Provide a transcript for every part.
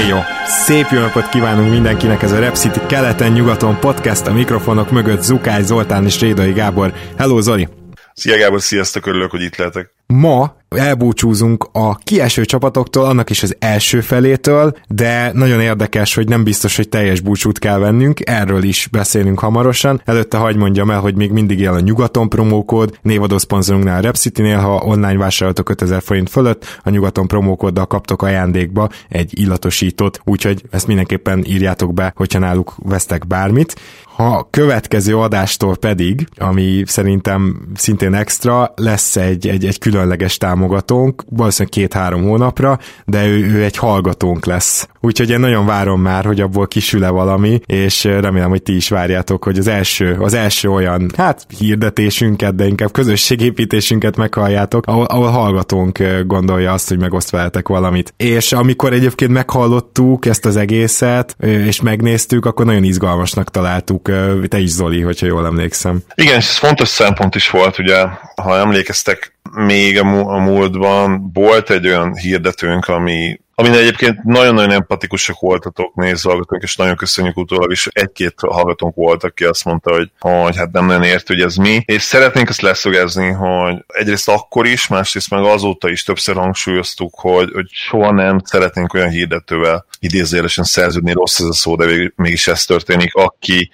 Éjjó! Szép jó napot kívánunk mindenkinek, ez a Rep City keleten-nyugaton podcast, a mikrofonok mögött Zukály Zoltán és Rédai Gábor. Hello Zoli! Szia Gábor, sziasztok, örülök, hogy itt lehetek. Ma elbúcsúzunk a kieső csapatoktól, annak is az első felétől, de nagyon érdekes, hogy nem biztos, hogy teljes búcsút kell vennünk, erről is beszélünk hamarosan. Előtte hagyd mondjam el, hogy még mindig él a nyugaton promókód, névadó szponzorunknál a Repcity-nél, ha online vásároltok 5000 forint fölött, a nyugaton promókóddal kaptok ajándékba egy illatosítót, úgyhogy ezt mindenképpen írjátok be, hogyha náluk vesztek bármit. A következő adástól pedig, ami szerintem szintén extra, lesz egy, egy, egy különleges támogatónk, valószínűleg két-három hónapra, de ő, ő egy hallgatónk lesz. Úgyhogy én nagyon várom már, hogy abból kisül-e valami, és remélem, hogy ti is várjátok, hogy az első, az első olyan, hát hirdetésünket, de inkább közösségépítésünket meghalljátok, ahol, ahol hallgatónk gondolja azt, hogy megoszt veletek valamit. És amikor egyébként meghallottuk ezt az egészet, és megnéztük, akkor nagyon izgalmasnak találtuk te is Zoli, hogyha jól emlékszem. Igen, és ez fontos szempont is volt, ugye, ha emlékeztek, még a, múltban volt egy olyan hirdetőnk, ami amin egyébként nagyon-nagyon empatikusak voltatok nézőhallgatók, és nagyon köszönjük utólag is. Egy-két hallgatónk volt, aki azt mondta, hogy, hogy hát nem nagyon ért, hogy ez mi. És szeretnénk ezt leszögezni, hogy egyrészt akkor is, másrészt meg azóta is többször hangsúlyoztuk, hogy, hogy soha nem szeretnénk olyan hirdetővel idézélesen szerződni, rossz ez a szó, de mégis ez történik, aki,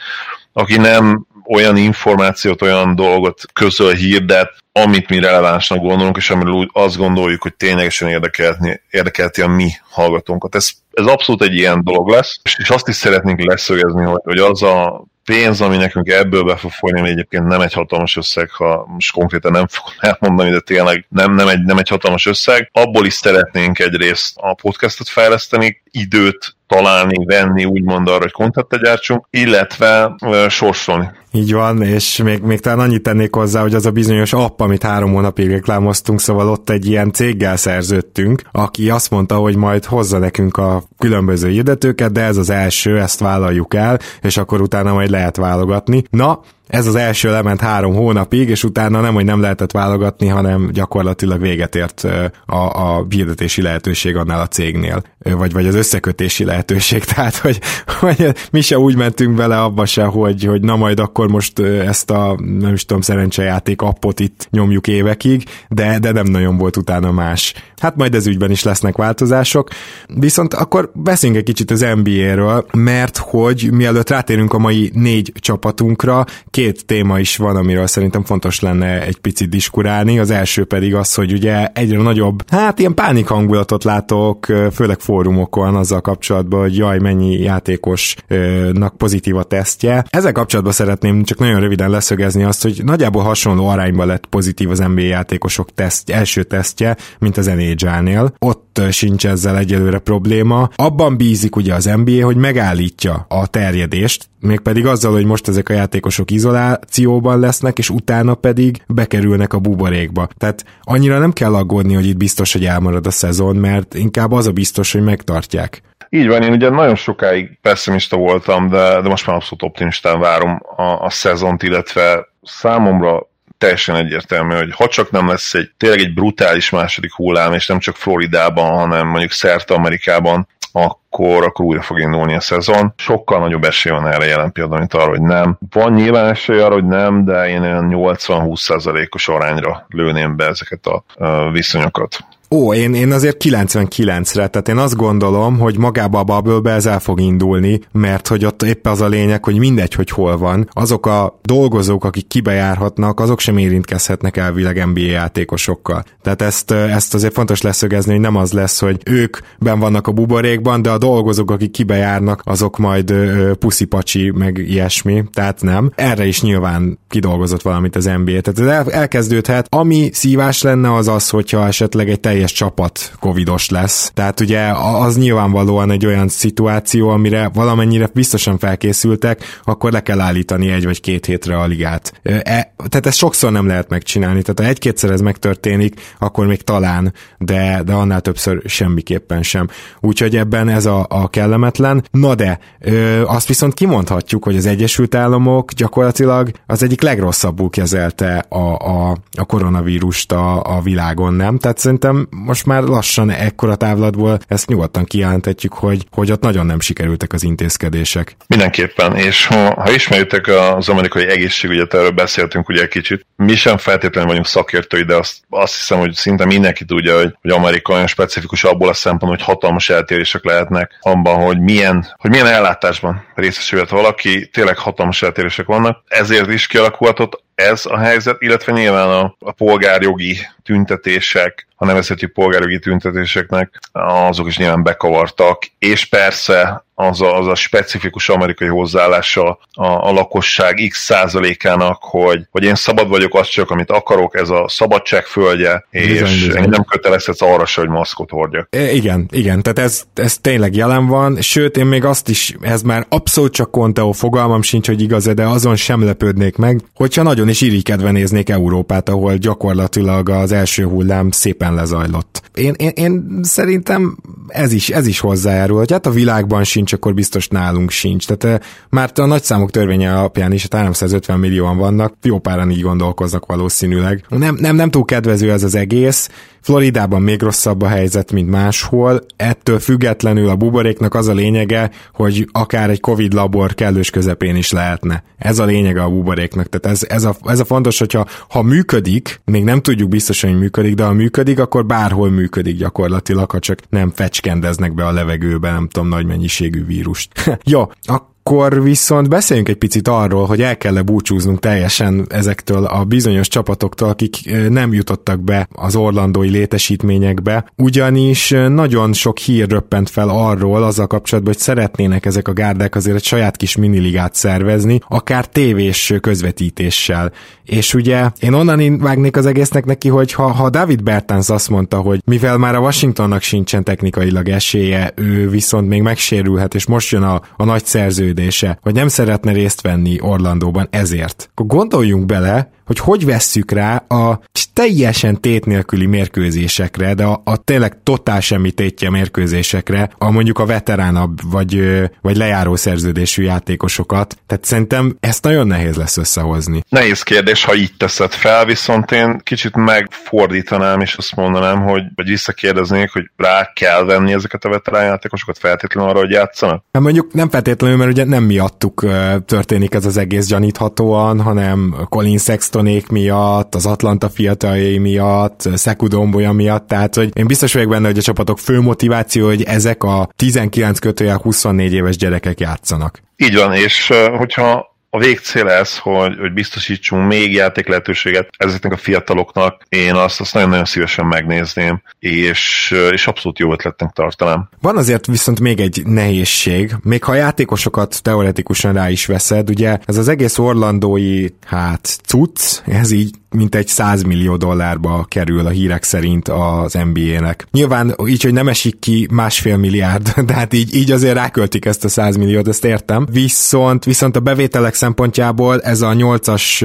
aki nem olyan információt, olyan dolgot közöl, hirdet, amit mi relevánsnak gondolunk, és amiről úgy azt gondoljuk, hogy ténylegesen érdekelti, érdekelti a mi hallgatónkat. Ez, ez abszolút egy ilyen dolog lesz, és azt is szeretnénk leszögezni, hogy, hogy az a pénz, ami nekünk ebből be fog folyni, ami egyébként nem egy hatalmas összeg, ha most konkrétan nem fogom elmondani, de tényleg nem, nem, egy, nem egy hatalmas összeg. Abból is szeretnénk egyrészt a podcastot fejleszteni, időt találni, venni, úgymond arra, hogy kontentet gyártsunk, illetve uh, sorsolni. Így van, és még, még talán annyit tennék hozzá, hogy az a bizonyos app, amit három hónapig reklámoztunk, szóval ott egy ilyen céggel szerződtünk, aki azt mondta, hogy majd hozza nekünk a különböző hirdetőket, de ez az első, ezt vállaljuk el, és akkor utána majd lehet válogatni. Na, ez az első lement három hónapig, és utána nem, hogy nem lehetett válogatni, hanem gyakorlatilag véget ért a, a hirdetési lehetőség annál a cégnél, vagy, vagy az összekötési lehetőség, tehát hogy, hogy mi se úgy mentünk bele abba se, hogy, hogy na majd akkor most ezt a, nem is tudom, szerencsejáték appot itt nyomjuk évekig, de, de nem nagyon volt utána más. Hát majd ez ügyben is lesznek változások. Viszont akkor beszéljünk egy kicsit az NBA-ről, mert hogy mielőtt rátérünk a mai négy csapatunkra, két téma is van, amiről szerintem fontos lenne egy picit diskurálni. Az első pedig az, hogy ugye egyre nagyobb, hát ilyen pánik hangulatot látok, főleg fórumokon azzal kapcsolatban, hogy jaj, mennyi játékosnak pozitív a tesztje. Ezzel kapcsolatban szeretném csak nagyon röviden leszögezni azt, hogy nagyjából hasonló arányban lett pozitív az NBA játékosok teszt, első tesztje, mint az NHL-nél. Ott sincs ezzel egyelőre probléma. Abban bízik ugye az NBA, hogy megállítja a terjedést, mégpedig azzal, hogy most ezek a játékosok izolációban lesznek, és utána pedig bekerülnek a buborékba. Tehát annyira nem kell aggódni, hogy itt biztos, hogy elmarad a szezon, mert inkább az a biztos, hogy megtartják. Így van, én ugye nagyon sokáig pessimista voltam, de, de most már abszolút optimistán várom a, a szezont, illetve számomra teljesen egyértelmű, hogy ha csak nem lesz egy tényleg egy brutális második hullám, és nem csak Floridában, hanem mondjuk szerte Amerikában, akkor, akkor újra fog indulni a szezon. Sokkal nagyobb esély van erre jelen pillanatban, mint arra, hogy nem. Van nyilván esély arra, hogy nem, de én olyan 80-20%-os arányra lőném be ezeket a, viszonyokat. Ó, én, én azért 99-re, tehát én azt gondolom, hogy magába a bubble ez el fog indulni, mert hogy ott épp az a lényeg, hogy mindegy, hogy hol van. Azok a dolgozók, akik kibejárhatnak, azok sem érintkezhetnek elvileg NBA játékosokkal. Tehát ezt, ezt azért fontos leszögezni, hogy nem az lesz, hogy ők ben vannak a buborékban, de a dolgozók, akik kibejárnak, azok majd puszipacsi, meg ilyesmi, tehát nem. Erre is nyilván kidolgozott valamit az NBA. Tehát ez el, elkezdődhet. Ami szívás lenne az az, hogyha esetleg egy teljes csapat covidos lesz. Tehát ugye az nyilvánvalóan egy olyan szituáció, amire valamennyire biztosan felkészültek, akkor le kell állítani egy vagy két hétre a ligát. E, tehát ezt sokszor nem lehet megcsinálni. Tehát ha egy-kétszer ez megtörténik, akkor még talán, de, de annál többször semmiképpen sem. Úgyhogy ebben ez a, a kellemetlen. Na de, ö, azt viszont kimondhatjuk, hogy az Egyesült Államok gyakorlatilag az egyik legrosszabbul kezelte a, a, a koronavírust a, a világon, nem? Tehát szerintem most már lassan ekkora távlatból ezt nyugodtan kijelenthetjük, hogy, hogy ott nagyon nem sikerültek az intézkedések. Mindenképpen, és ha, ha ismerjük az amerikai egészségügyet, erről beszéltünk ugye kicsit, mi sem feltétlenül vagyunk szakértői, de azt, azt hiszem, hogy szinte mindenki tudja, hogy, hogy Amerika olyan specifikus abból a szempontból, hogy hatalmas eltérések lehetnek abban, hogy milyen, hogy milyen ellátásban részesülhet valaki, tényleg hatalmas eltérések vannak. Ezért is kialakulhatott ez a helyzet, illetve nyilván a, a polgárjogi tüntetések, a nevezhetjük polgárjogi tüntetéseknek, azok is nyilván bekavartak, és persze az a, az a specifikus amerikai hozzáállása a, a lakosság x százalékának, hogy, hogy én szabad vagyok, azt csak, amit akarok, ez a szabadság földje, és bizony, bizony. nem kötelezhetsz arra se, hogy maszkot hordjak. E, igen, igen, tehát ez, ez tényleg jelen van, sőt, én még azt is, ez már abszolút csak Conteo fogalmam sincs, hogy igaz de azon sem lepődnék meg, hogyha nagyon is irigykedve néznék Európát, ahol gyakorlatilag az első hullám szépen lezajlott. Én, én, én szerintem ez is, ez is hozzájárul, hogy hát a világban sincs, akkor biztos nálunk sincs. Tehát eh, már a nagyszámok törvénye alapján is, hát 350 millióan vannak, jó páran így gondolkoznak valószínűleg. Nem, nem, nem túl kedvező ez az egész, Floridában még rosszabb a helyzet, mint máshol, ettől függetlenül a buboréknak az a lényege, hogy akár egy Covid labor kellős közepén is lehetne. Ez a lényege a buboréknak. Tehát ez, ez, a, ez a fontos, hogyha ha működik, még nem tudjuk biztosan, hogy működik, de ha működik, akkor bárhol működik gyakorlatilag, ha csak nem fecskendeznek be a levegőbe, nem tudom, nagy mennyiségű vírust. Jó, akkor akkor viszont beszéljünk egy picit arról, hogy el kell búcsúznunk teljesen ezektől a bizonyos csapatoktól, akik nem jutottak be az orlandói létesítményekbe, ugyanis nagyon sok hír röppent fel arról azzal kapcsolatban, hogy szeretnének ezek a gárdák azért egy saját kis miniligát szervezni, akár tévés közvetítéssel. És ugye én onnan vágnék az egésznek neki, hogy ha, ha David Bertans azt mondta, hogy mivel már a Washingtonnak sincsen technikailag esélye, ő viszont még megsérülhet, és most jön a, a nagy szerző szerződése, hogy nem szeretne részt venni Orlandóban ezért. Akkor gondoljunk bele, hogy hogy vesszük rá a teljesen tét nélküli mérkőzésekre, de a, a tényleg totál semmi tétje mérkőzésekre, a mondjuk a veteránabb vagy, vagy lejáró szerződésű játékosokat. Tehát szerintem ezt nagyon nehéz lesz összehozni. Nehéz kérdés, ha így teszed fel, viszont én kicsit megfordítanám, és azt mondanám, hogy vagy visszakérdeznék, hogy rá kell venni ezeket a veterán játékosokat feltétlenül arra, hogy játszanak? Hát mondjuk nem feltétlenül, mert ugye nem miattuk történik ez az egész gyaníthatóan, hanem Colin Sexton Bostonék miatt, az Atlanta fiataljai miatt, Szekudombolya miatt, tehát hogy én biztos vagyok benne, hogy a csapatok fő motiváció, hogy ezek a 19 kötőjel 24 éves gyerekek játszanak. Így van, és hogyha a végcél ez, hogy, hogy biztosítsunk még játék lehetőséget ezeknek a fiataloknak. Én azt, azt nagyon-nagyon szívesen megnézném, és, és abszolút jó ötletnek tartanám. Van azért viszont még egy nehézség, még ha a játékosokat teoretikusan rá is veszed, ugye ez az egész orlandói, hát cucc, ez így mint egy 100 millió dollárba kerül a hírek szerint az NBA-nek. Nyilván így, hogy nem esik ki másfél milliárd, de hát így, így azért ráköltik ezt a 100 milliót, ezt értem. Viszont, viszont a bevételek szempontjából ez a 8-as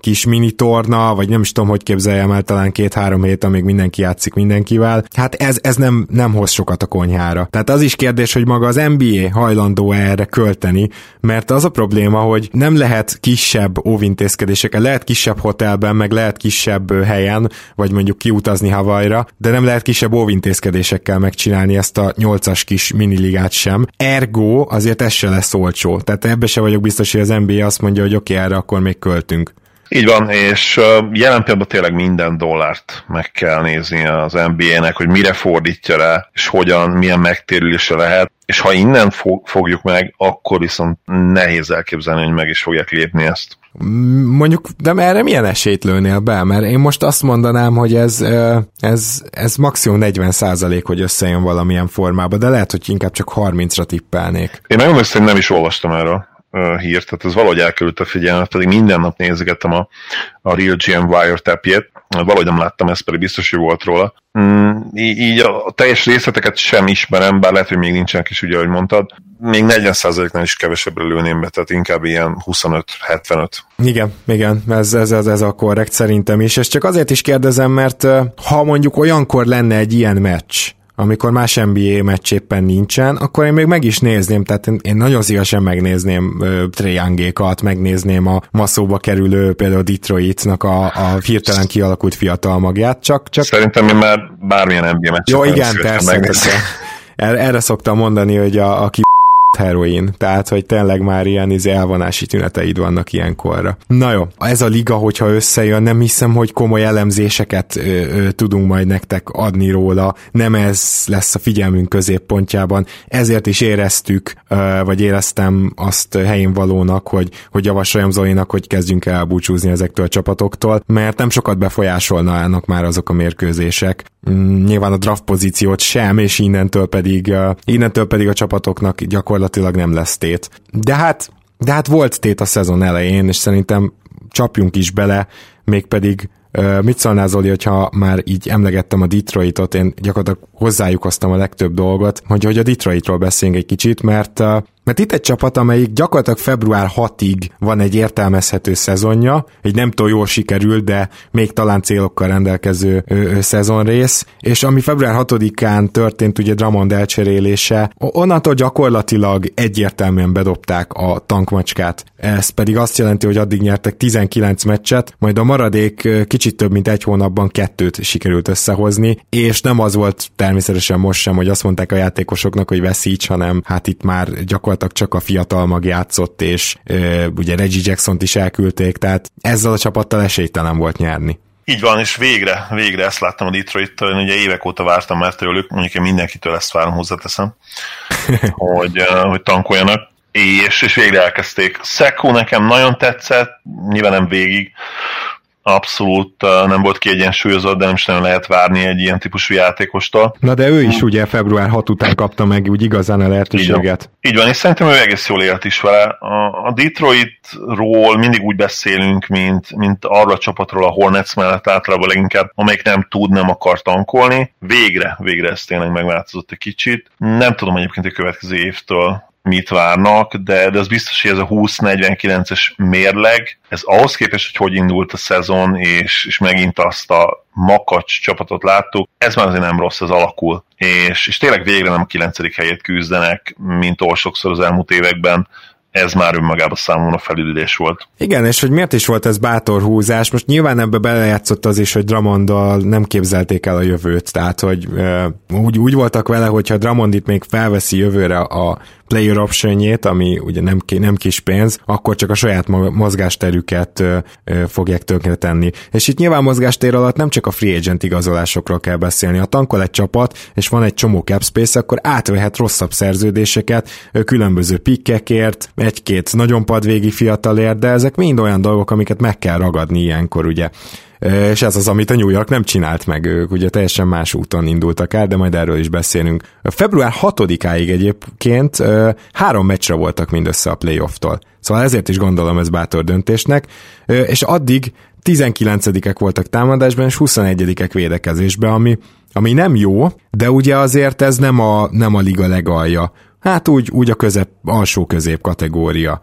kis mini torna, vagy nem is tudom, hogy képzeljem el, talán két-három hét, amíg mindenki játszik mindenkivel. Hát ez, ez nem, nem hoz sokat a konyhára. Tehát az is kérdés, hogy maga az NBA hajlandó erre költeni, mert az a probléma, hogy nem lehet kisebb óvintézkedésekkel, lehet kisebb hotelben, meg lehet kisebb helyen, vagy mondjuk kiutazni Havajra, de nem lehet kisebb óvintézkedésekkel megcsinálni ezt a nyolcas kis miniligát sem. Ergo azért ez se lesz olcsó. Tehát ebbe se vagyok biztos, hogy az NBA azt mondja, hogy oké, okay, erre akkor még költünk. Így van, és jelen pillanatban tényleg minden dollárt meg kell nézni az NBA-nek, hogy mire fordítja rá, és hogyan, milyen megtérülése lehet, és ha innen fogjuk meg, akkor viszont nehéz elképzelni, hogy meg is fogják lépni ezt. Mondjuk, de erre milyen esélyt lőnél be? Mert én most azt mondanám, hogy ez, ez, ez maximum 40 százalék, hogy összejön valamilyen formába, de lehet, hogy inkább csak 30-ra tippelnék. Én megmondom, hogy nem is olvastam erről hírt, tehát ez valahogy elkerült a figyelmet, pedig minden nap nézegettem a, a Real GM Wire tapjét, valahogy nem láttam, ez pedig biztos, hogy volt róla. Mm, így a teljes részleteket sem ismerem, bár lehet, hogy még nincsenek is, ugye, ahogy mondtad. Még 40%-nál is kevesebbre lőném be, tehát inkább ilyen 25-75. Igen, igen, ez, ez, ez, ez a korrekt szerintem is, és csak azért is kérdezem, mert ha mondjuk olyankor lenne egy ilyen meccs, amikor más NBA meccs éppen nincsen, akkor én még meg is nézném, tehát én nagyon szívesen megnézném uh, Triangékat, megnézném a masszóba kerülő például Detroitnak a, a hirtelen kialakult fiatal magját, csak... csak... Szerintem én már bármilyen NBA meccset Jó, igen, persze, Erre, erre szoktam mondani, hogy a, aki heroin, tehát hogy tényleg már ilyen izé elvonási tüneteid vannak ilyenkorra. Na jó, ez a liga, hogyha összejön, nem hiszem, hogy komoly elemzéseket ö, ö, tudunk majd nektek adni róla, nem ez lesz a figyelmünk középpontjában, ezért is éreztük, ö, vagy éreztem azt helyén valónak, hogy, hogy javasoljam Zolinak, hogy kezdjünk el búcsúzni ezektől a csapatoktól, mert nem sokat befolyásolnának már azok a mérkőzések. Mm, nyilván a draft pozíciót sem, és innentől pedig, innentől pedig a csapatoknak gyakorlatilag nem lesz tét. De hát, de hát volt tét a szezon elején, és szerintem csapjunk is bele, mégpedig mit szólnál Zoli, hogyha már így emlegettem a Detroitot, én gyakorlatilag hozzájuk hoztam a legtöbb dolgot, hogy, hogy a Detroitról beszéljünk egy kicsit, mert mert itt egy csapat, amelyik gyakorlatilag február 6-ig van egy értelmezhető szezonja, egy nem túl jól sikerült, de még talán célokkal rendelkező ö, ö, szezonrész, és ami február 6-án történt ugye Dramond elcserélése, onnantól gyakorlatilag egyértelműen bedobták a tankmacskát. Ez pedig azt jelenti, hogy addig nyertek 19 meccset, majd a maradék kicsit több mint egy hónapban kettőt sikerült összehozni, és nem az volt természetesen most sem, hogy azt mondták a játékosoknak, hogy veszíts, hanem hát itt már gyakorlatilag gyakorlatilag csak a fiatal mag játszott, és ö, ugye Reggie Jackson-t is elküldték, tehát ezzel a csapattal esélytelen volt nyerni. Így van, és végre, végre ezt láttam a Detroit-től, én ugye évek óta vártam már tőlük, mondjuk én mindenkitől ezt várom, hozzáteszem, hogy, hogy tankoljanak, és, és végre elkezdték. Szekó nekem nagyon tetszett, nyilván nem végig, abszolút nem volt kiegyensúlyozott, de nem is nagyon lehet várni egy ilyen típusú játékostól. Na de ő is ugye február 6 után kapta meg úgy igazán a lehetőséget. Így, így van, és szerintem ő egész jól élt is vele. A Detroitról mindig úgy beszélünk, mint, mint arra a csapatról a Hornets mellett általában leginkább, amelyik nem tud, nem akar tankolni. Végre, végre ez tényleg megváltozott egy kicsit. Nem tudom egyébként a következő évtől mit várnak, de, de az biztos, hogy ez a 20-49-es mérleg, ez ahhoz képest, hogy hogy indult a szezon, és, és megint azt a makacs csapatot láttuk, ez már azért nem rossz, ez alakul. És, és tényleg végre nem a 9. helyet küzdenek, mint oly sokszor az elmúlt években, ez már önmagában számomra felüldés volt. Igen, és hogy miért is volt ez bátor húzás? Most nyilván ebbe belejátszott az is, hogy Dramonddal nem képzelték el a jövőt, tehát hogy úgy, úgy voltak vele, hogyha Dramond itt még felveszi jövőre a player optionjét, ami ugye nem, nem kis pénz, akkor csak a saját mozgásterüket ö, ö, fogják tönkre tenni. És itt nyilván mozgástér alatt nem csak a free agent igazolásokról kell beszélni. Ha tankol egy csapat, és van egy csomó cap space, akkor átvehet rosszabb szerződéseket különböző pikkekért, egy-két nagyon padvégi fiatalért, de ezek mind olyan dolgok, amiket meg kell ragadni ilyenkor, ugye és ez az, amit a New York nem csinált meg, ők ugye teljesen más úton indultak el, de majd erről is beszélünk. Február 6-áig egyébként három meccsre voltak mindössze a playoff-tól. Szóval ezért is gondolom ez bátor döntésnek, és addig 19-ek voltak támadásban, és 21-ek védekezésben, ami, ami nem jó, de ugye azért ez nem a, nem a liga legalja. Hát úgy, úgy a közep, alsó közép kategória.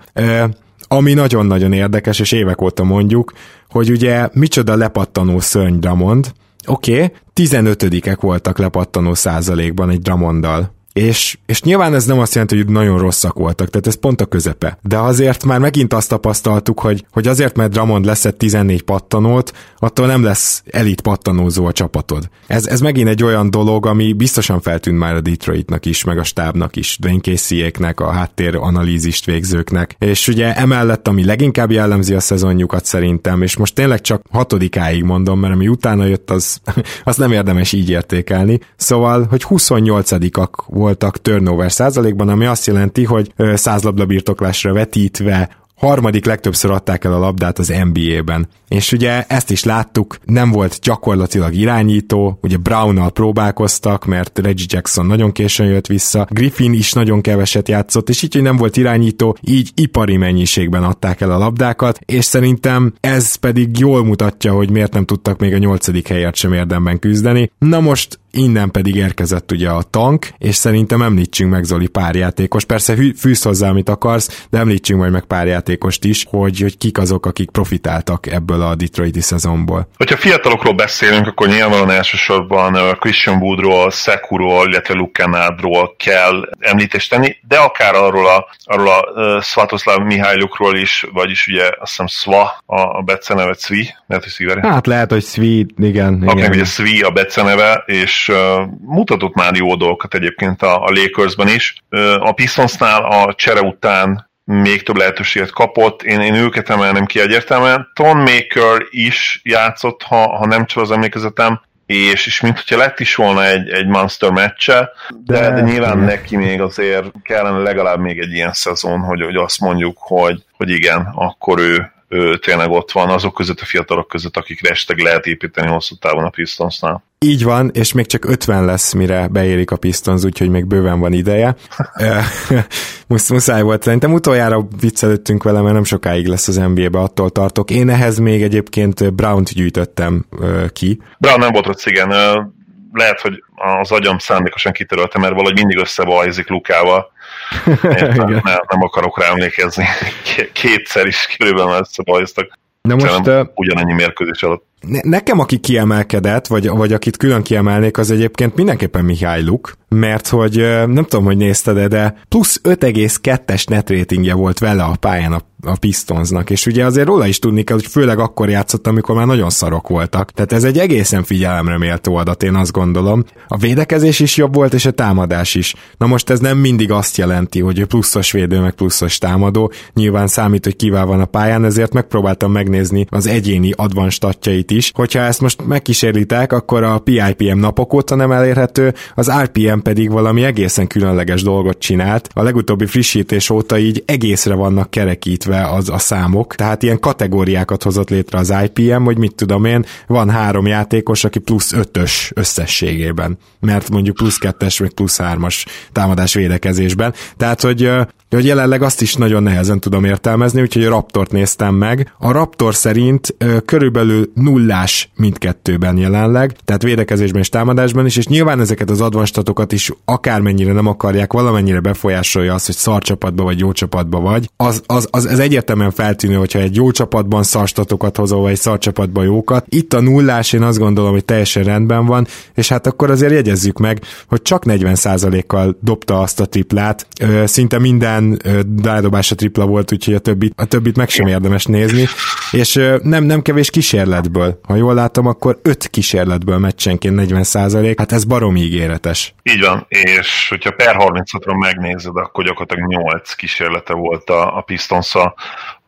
Ami nagyon-nagyon érdekes, és évek óta mondjuk, hogy ugye micsoda lepattanó szörny Dramond, oké, okay, 15-ek voltak lepattanó százalékban egy Dramonddal és, és nyilván ez nem azt jelenti, hogy nagyon rosszak voltak, tehát ez pont a közepe. De azért már megint azt tapasztaltuk, hogy, hogy azért, mert Dramond leszett 14 pattanót, attól nem lesz elit pattanózó a csapatod. Ez, ez megint egy olyan dolog, ami biztosan feltűnt már a Detroitnak is, meg a stábnak is, Dwayne Casey-éknek, a háttér analízist végzőknek. És ugye emellett, ami leginkább jellemzi a szezonjukat szerintem, és most tényleg csak hatodikáig mondom, mert ami utána jött, az, az nem érdemes így értékelni. Szóval, hogy 28-ak volt voltak turnover százalékban, ami azt jelenti, hogy 100 labda birtoklásra vetítve harmadik legtöbbször adták el a labdát az NBA-ben. És ugye ezt is láttuk, nem volt gyakorlatilag irányító, ugye Brownnal próbálkoztak, mert Reggie Jackson nagyon későn jött vissza, Griffin is nagyon keveset játszott, és így, hogy nem volt irányító, így ipari mennyiségben adták el a labdákat, és szerintem ez pedig jól mutatja, hogy miért nem tudtak még a nyolcadik helyet sem érdemben küzdeni. Na most innen pedig érkezett ugye a tank, és szerintem említsünk meg Zoli pár játékos. Persze fűz hozzá, amit akarsz, de említsünk majd meg pár játékost is, hogy, hogy kik azok, akik profitáltak ebből a Detroiti szezonból. Hogyha fiatalokról beszélünk, akkor nyilvánvalóan elsősorban Christian Woodról, Sekuról, illetve Lukenádról kell említést tenni, de akár arról a, arról a Svatoslav Mihálylukról is, vagyis ugye azt hiszem Sva a beceneve, Svi, lehet, hogy Sziveri. Hát lehet, hogy Svi, igen. Igen. ugye Svi a beceneve, és uh, mutatott már jó dolgokat egyébként a, a Lakersben is. A Pistonsnál a csere után még több lehetőséget kapott, én, én őket emelnem ki egyértelműen. Ton Maker is játszott, ha, ha nem csak az emlékezetem, és, és mint hogyha lett is volna egy, egy monster meccse, de, de, de nyilván neki még azért kellene legalább még egy ilyen szezon, hogy, hogy azt mondjuk, hogy, hogy igen, akkor ő, ő tényleg ott van azok között a fiatalok között, akikre esetleg lehet építeni hosszú távon a Pistonsnál. Így van, és még csak 50 lesz, mire beérik a Pistons, úgyhogy még bőven van ideje. Musz, muszáj volt szerintem. Utoljára viccelődtünk vele, mert nem sokáig lesz az NBA-be, attól tartok. Én ehhez még egyébként Brown-t gyűjtöttem ki. Brown nem volt rossz, igen. Lehet, hogy az agyam szándékosan kitörölte, mert valahogy mindig összebajzik Lukával. nem, nem akarok rá emlékezni. Kétszer is körülbelül összebajoztak. De most ugyanannyi mérkőzés alatt. Ne, nekem, aki kiemelkedett, vagy, vagy akit külön kiemelnék, az egyébként mindenképpen Mihály Luk, mert hogy nem tudom, hogy nézted de plusz 5,2-es net ratingje volt vele a pályán a, a Pistonsnak, és ugye azért róla is tudni kell, hogy főleg akkor játszott, amikor már nagyon szarok voltak. Tehát ez egy egészen figyelemre méltó adat, én azt gondolom. A védekezés is jobb volt, és a támadás is. Na most ez nem mindig azt jelenti, hogy pluszos védő, meg pluszos támadó. Nyilván számít, hogy kivel van a pályán, ezért megpróbáltam megnézni az egyéni advanstatjait is. Hogyha ezt most megkísérlitek, akkor a PIPM napok óta nem elérhető, az RPM pedig valami egészen különleges dolgot csinált. A legutóbbi frissítés óta így egészre vannak kerekítve az a számok, tehát ilyen kategóriákat hozott létre az IPM, hogy mit tudom én, van három játékos, aki plusz ötös összességében, mert mondjuk plusz kettes, vagy plusz hármas támadás védekezésben. Tehát, hogy hogy jelenleg azt is nagyon nehezen tudom értelmezni, úgyhogy a Raptort néztem meg. A Raptor szerint ö, körülbelül nullás mindkettőben jelenleg, tehát védekezésben és támadásban is, és nyilván ezeket az advanstatokat is akármennyire nem akarják, valamennyire befolyásolja az, hogy szar csapatba vagy jó csapatba vagy. Az, az, az ez egyértelműen feltűnő, hogyha egy jó csapatban szarstatokat hozol, vagy egy szar csapatban jókat. Itt a nullás, én azt gondolom, hogy teljesen rendben van, és hát akkor azért jegyezzük meg, hogy csak 40%-kal dobta azt a triplát, ö, szinte minden minden a tripla volt, úgyhogy a többit, a többit meg sem érdemes nézni, és nem, nem kevés kísérletből. Ha jól látom, akkor öt kísérletből meccsenként 40 százalék, hát ez baromi ígéretes. Így van, és hogyha per 36-ra megnézed, akkor gyakorlatilag 8 kísérlete volt a, a pistons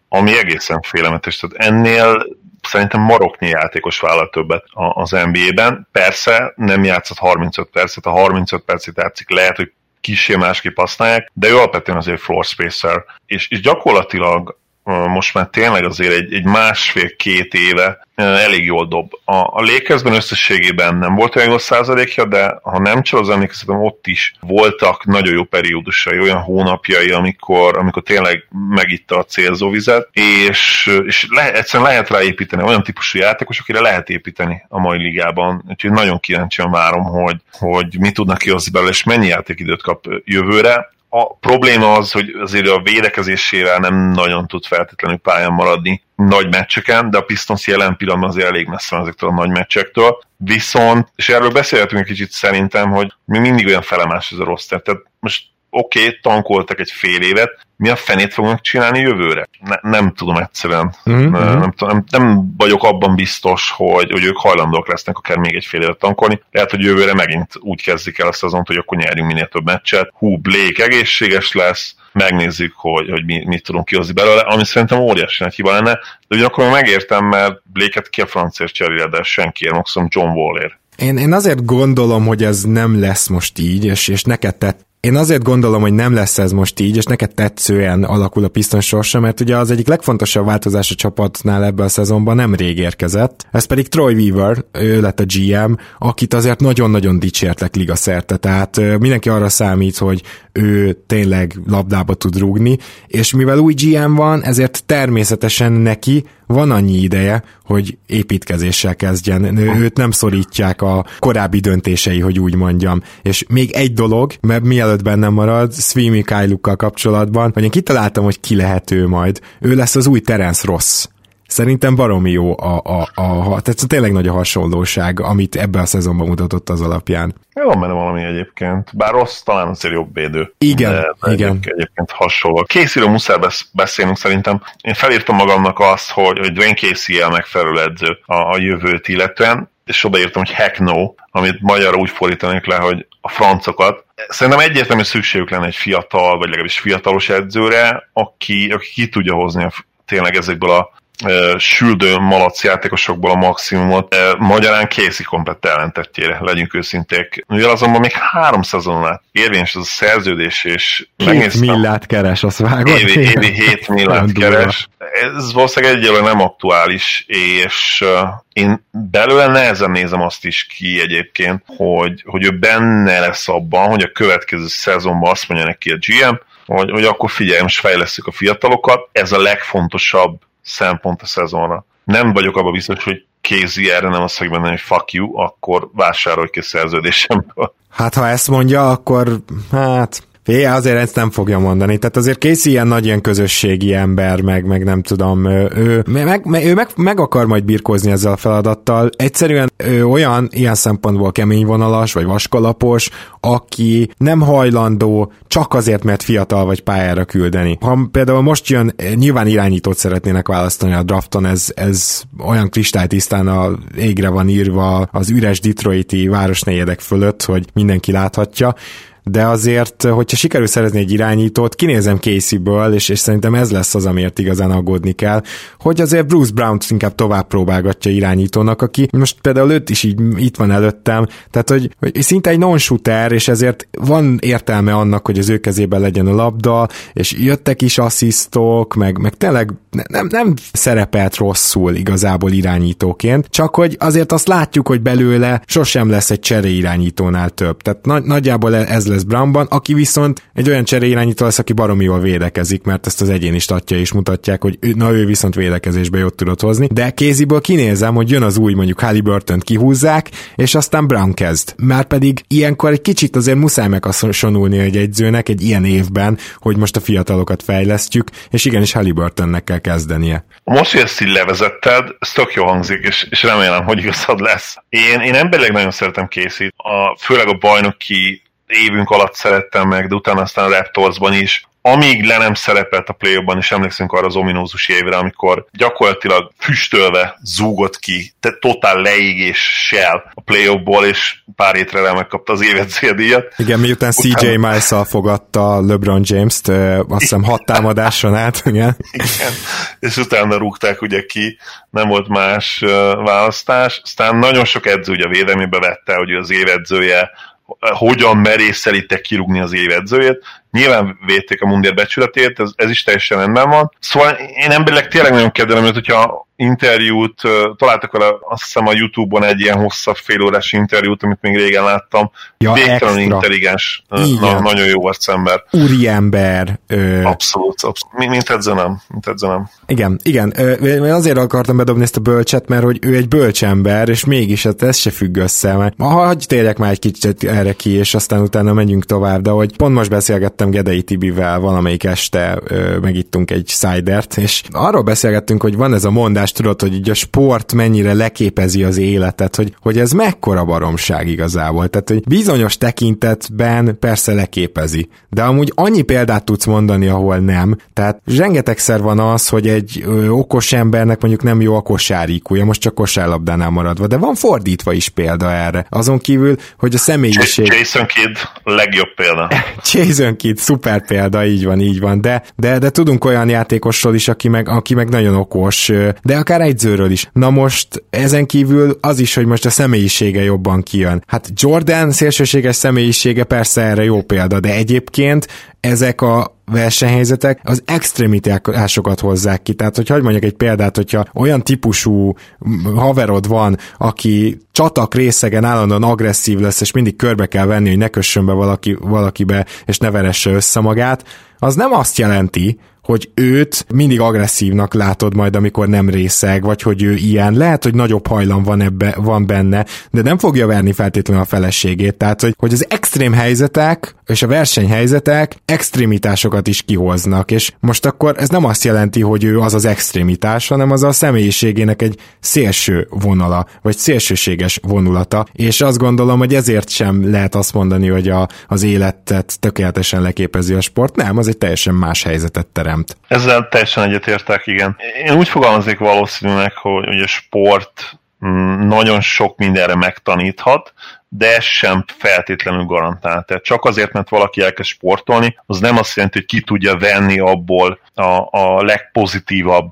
ami egészen félelmetes. Tehát ennél szerintem maroknyi játékos vállal többet az NBA-ben. Persze nem játszott 35 percet, a 35 percet játszik, lehet, hogy kicsi másképp használják, de ő alapvetően azért floor spacer, és, és gyakorlatilag most már tényleg azért egy, egy másfél-két éve elég jól dob. A, a Lakersben összességében nem volt olyan jó százalékja, de ha nem csak az emlékezetem, ott is voltak nagyon jó periódusai, olyan hónapjai, amikor, amikor tényleg megitta a célzóvizet, és, és le, egyszerűen lehet ráépíteni olyan típusú játékos, akire lehet építeni a mai ligában. Úgyhogy nagyon kíváncsian várom, hogy, hogy mi tudnak kihozni belőle, és mennyi játékidőt kap jövőre a probléma az, hogy azért a védekezésével nem nagyon tud feltétlenül pályán maradni nagy meccseken, de a Pistons jelen pillanatban azért elég messze van ezektől a nagy meccsektől. Viszont, és erről beszélhetünk egy kicsit szerintem, hogy mi mindig olyan felemás ez a rossz. Tehát most oké, okay, tankoltak egy fél évet, mi a fenét fognak csinálni jövőre? Ne, nem tudom egyszerűen. Mm-hmm. Nem, nem, nem vagyok abban biztos, hogy, hogy ők hajlandók lesznek akár még egy fél évet tankolni. Lehet, hogy jövőre megint úgy kezdik el a szezont, hogy akkor nyerjünk minél több meccset. Hú, Blake egészséges lesz, megnézzük, hogy, hogy mi, mit tudunk kihozni belőle, ami szerintem óriási nagy hiba lenne, de ugyanakkor megértem, mert Blake-et ki a franciás cserélje, de senkiért, maximum John Wallért. Én, én azért gondolom, hogy ez nem lesz most így, és, és neked tett én azért gondolom, hogy nem lesz ez most így, és neked tetszően alakul a Piston sorsa, mert ugye az egyik legfontosabb változás a csapatnál ebben a szezonban nem rég érkezett. Ez pedig Troy Weaver, ő lett a GM, akit azért nagyon-nagyon dicsértek liga szerte, tehát mindenki arra számít, hogy ő tényleg labdába tud rúgni, és mivel új GM van, ezért természetesen neki van annyi ideje, hogy építkezéssel kezdjen. Őt nem szorítják a korábbi döntései, hogy úgy mondjam. És még egy dolog, mert mielőtt bennem marad, Swimi Kailukkal kapcsolatban, hogy én kitaláltam, hogy ki lehet ő majd. Ő lesz az új Terence Ross. Szerintem baromi jó a, a, a, a tehát tényleg nagy a hasonlóság, amit ebben a szezonban mutatott az alapján. Van benne valami egyébként, bár rossz, talán azért jobb védő. Igen, de, de igen. Egyébként, egyébként hasonló. Casey-ről muszáj beszélnünk szerintem. Én felírtam magamnak azt, hogy, hogy Dwayne Casey el megfelelő edző a, a jövőt illetően, és odaírtam, hogy heck no, amit magyarra úgy fordítanék le, hogy a francokat. Szerintem egyértelmű szükségük lenne egy fiatal, vagy legalábbis fiatalos edzőre, aki, aki ki tudja hozni a, tényleg ezekből a süldő malac játékosokból a maximumot. Magyarán készi komplett ellentetjére, legyünk őszinték. Mivel azonban még három szezonon át érvényes ez a szerződés, és Két millát keres, azt vágod? Évi, évi 7 millát keres. Ez valószínűleg egyelőre nem aktuális, és én belőle nehezen nézem azt is ki egyébként, hogy, hogy ő benne lesz abban, hogy a következő szezonban azt mondja neki a GM, hogy, hogy akkor figyelj, most fejlesztjük a fiatalokat, ez a legfontosabb szempont a szezonra. Nem vagyok abban biztos, hogy kézi erre nem azt mondja benne, hogy fuck you, akkor vásárolj ki szerződésemből. Hát ha ezt mondja, akkor hát Fé, azért ezt nem fogja mondani. Tehát azért Casey ilyen nagy ilyen közösségi ember, meg, meg nem tudom, ő, meg, meg, ő meg, meg akar majd birkózni ezzel a feladattal. Egyszerűen ő olyan ilyen szempontból keményvonalas, vagy vaskalapos, aki nem hajlandó csak azért, mert fiatal vagy pályára küldeni. Ha például most jön, nyilván irányítót szeretnének választani a drafton, ez, ez olyan kristálytisztán a égre van írva az üres Detroiti városnegyedek fölött, hogy mindenki láthatja, de azért, hogyha sikerül szerezni egy irányítót, kinézem Casey-ből, és, és szerintem ez lesz az, amiért igazán aggódni kell, hogy azért Bruce Brown-t inkább tovább próbálgatja irányítónak, aki most például őt is így itt van előttem, tehát hogy, hogy szinte egy non-shooter, és ezért van értelme annak, hogy az ő kezében legyen a labda, és jöttek is asszisztok, meg, meg tényleg nem, nem szerepelt rosszul igazából irányítóként, csak hogy azért azt látjuk, hogy belőle sosem lesz egy csere irányítónál több. Tehát nagy, nagyjából ez lesz Brownban, aki viszont egy olyan cseréirányító lesz, aki baromi jól védekezik, mert ezt az egyéni statja is mutatják, hogy na ő viszont védekezésbe jót tudott hozni, de kéziből kinézem, hogy jön az új mondjuk Halliburton kihúzzák, és aztán Brown kezd. Már pedig ilyenkor egy kicsit azért muszáj meghasonulni egy egyzőnek egy ilyen évben, hogy most a fiatalokat fejlesztjük, és igenis Halliburtonnek kell kezdenie. Most, hogy ezt így levezetted, ez tök jó hangzik, és, és remélem, hogy igazad lesz. Én, én emberileg nagyon szeretem készít, a, főleg a bajnoki évünk alatt szerettem meg, de utána aztán a Raptorsban is. Amíg le nem szerepelt a play és emlékszünk arra az ominózus évre, amikor gyakorlatilag füstölve zúgott ki, te totál leégéssel a play és pár hétre megkapta az évet céldíjat. Igen, miután CJ miles fogadta LeBron James-t, azt hiszem hat támadáson át, igen. igen. És utána rúgták ugye ki, nem volt más választás. Aztán nagyon sok edző ugye a védelmébe vette, hogy az évedzője hogyan merészelítek kirúgni az évedzőjét. Nyilván védték a mundial becsületét, ez, ez is teljesen rendben van. Szóval én emberileg tényleg nagyon kedvelem, hogy hogyha interjút, találtak vele azt hiszem a Youtube-on egy ilyen hosszabb félórás interjút, amit még régen láttam. Ja, Végtelenül intelligens, na, nagyon jó arcember. Úri ember. Ö... Abszolút, abszolút. Mint edzenem, mint edzenem. Igen, igen. Én azért akartam bedobni ezt a bölcset, mert hogy ő egy bölcsember, és mégis hát ez se függ össze. Mert hagyj térjek már egy kicsit erre ki, és aztán utána menjünk tovább, de hogy pont most beszélgettem Gedei Tibivel valamelyik este, megittunk egy cidert, és arról beszélgettünk, hogy van ez a mondás, tudod, hogy így a sport mennyire leképezi az életet, hogy, hogy ez mekkora baromság igazából. Tehát, hogy bizonyos tekintetben persze leképezi, de amúgy annyi példát tudsz mondani, ahol nem. Tehát rengetegszer van az, hogy egy okos embernek mondjuk nem jó a kosárikúja, most csak kosárlabdánál maradva, de van fordítva is példa erre. Azon kívül, hogy a személyiség... Jason Kidd legjobb példa. Jason Jokic, szuper példa, így van, így van, de, de, de tudunk olyan játékosról is, aki meg, aki meg nagyon okos, de akár egyzőről is. Na most ezen kívül az is, hogy most a személyisége jobban kijön. Hát Jordan szélsőséges személyisége persze erre jó példa, de egyébként ezek a versenyhelyzetek az extremitásokat hozzák ki. Tehát, hogy hogy mondjak egy példát, hogyha olyan típusú haverod van, aki csatak részegen állandóan agresszív lesz, és mindig körbe kell venni, hogy ne kössön be valaki, valakibe, és ne veresse össze magát, az nem azt jelenti, hogy őt mindig agresszívnak látod majd, amikor nem részeg, vagy hogy ő ilyen. Lehet, hogy nagyobb hajlam van, ebbe, van benne, de nem fogja verni feltétlenül a feleségét. Tehát, hogy, hogy az extrém helyzetek és a versenyhelyzetek extrémitásokat is kihoznak, és most akkor ez nem azt jelenti, hogy ő az az extrémitás, hanem az a személyiségének egy szélső vonala, vagy szélsőséges vonulata, és azt gondolom, hogy ezért sem lehet azt mondani, hogy a, az életet tökéletesen leképezi a sport, nem, az egy teljesen más helyzetet terem teremt. Ezzel teljesen egyetértek, igen. Én úgy fogalmaznék valószínűleg, hogy, hogy a sport mm, nagyon sok mindenre megtaníthat, de ez sem feltétlenül garantál. Tehát csak azért, mert valaki elkezd sportolni, az nem azt jelenti, hogy ki tudja venni abból a, a legpozitívabb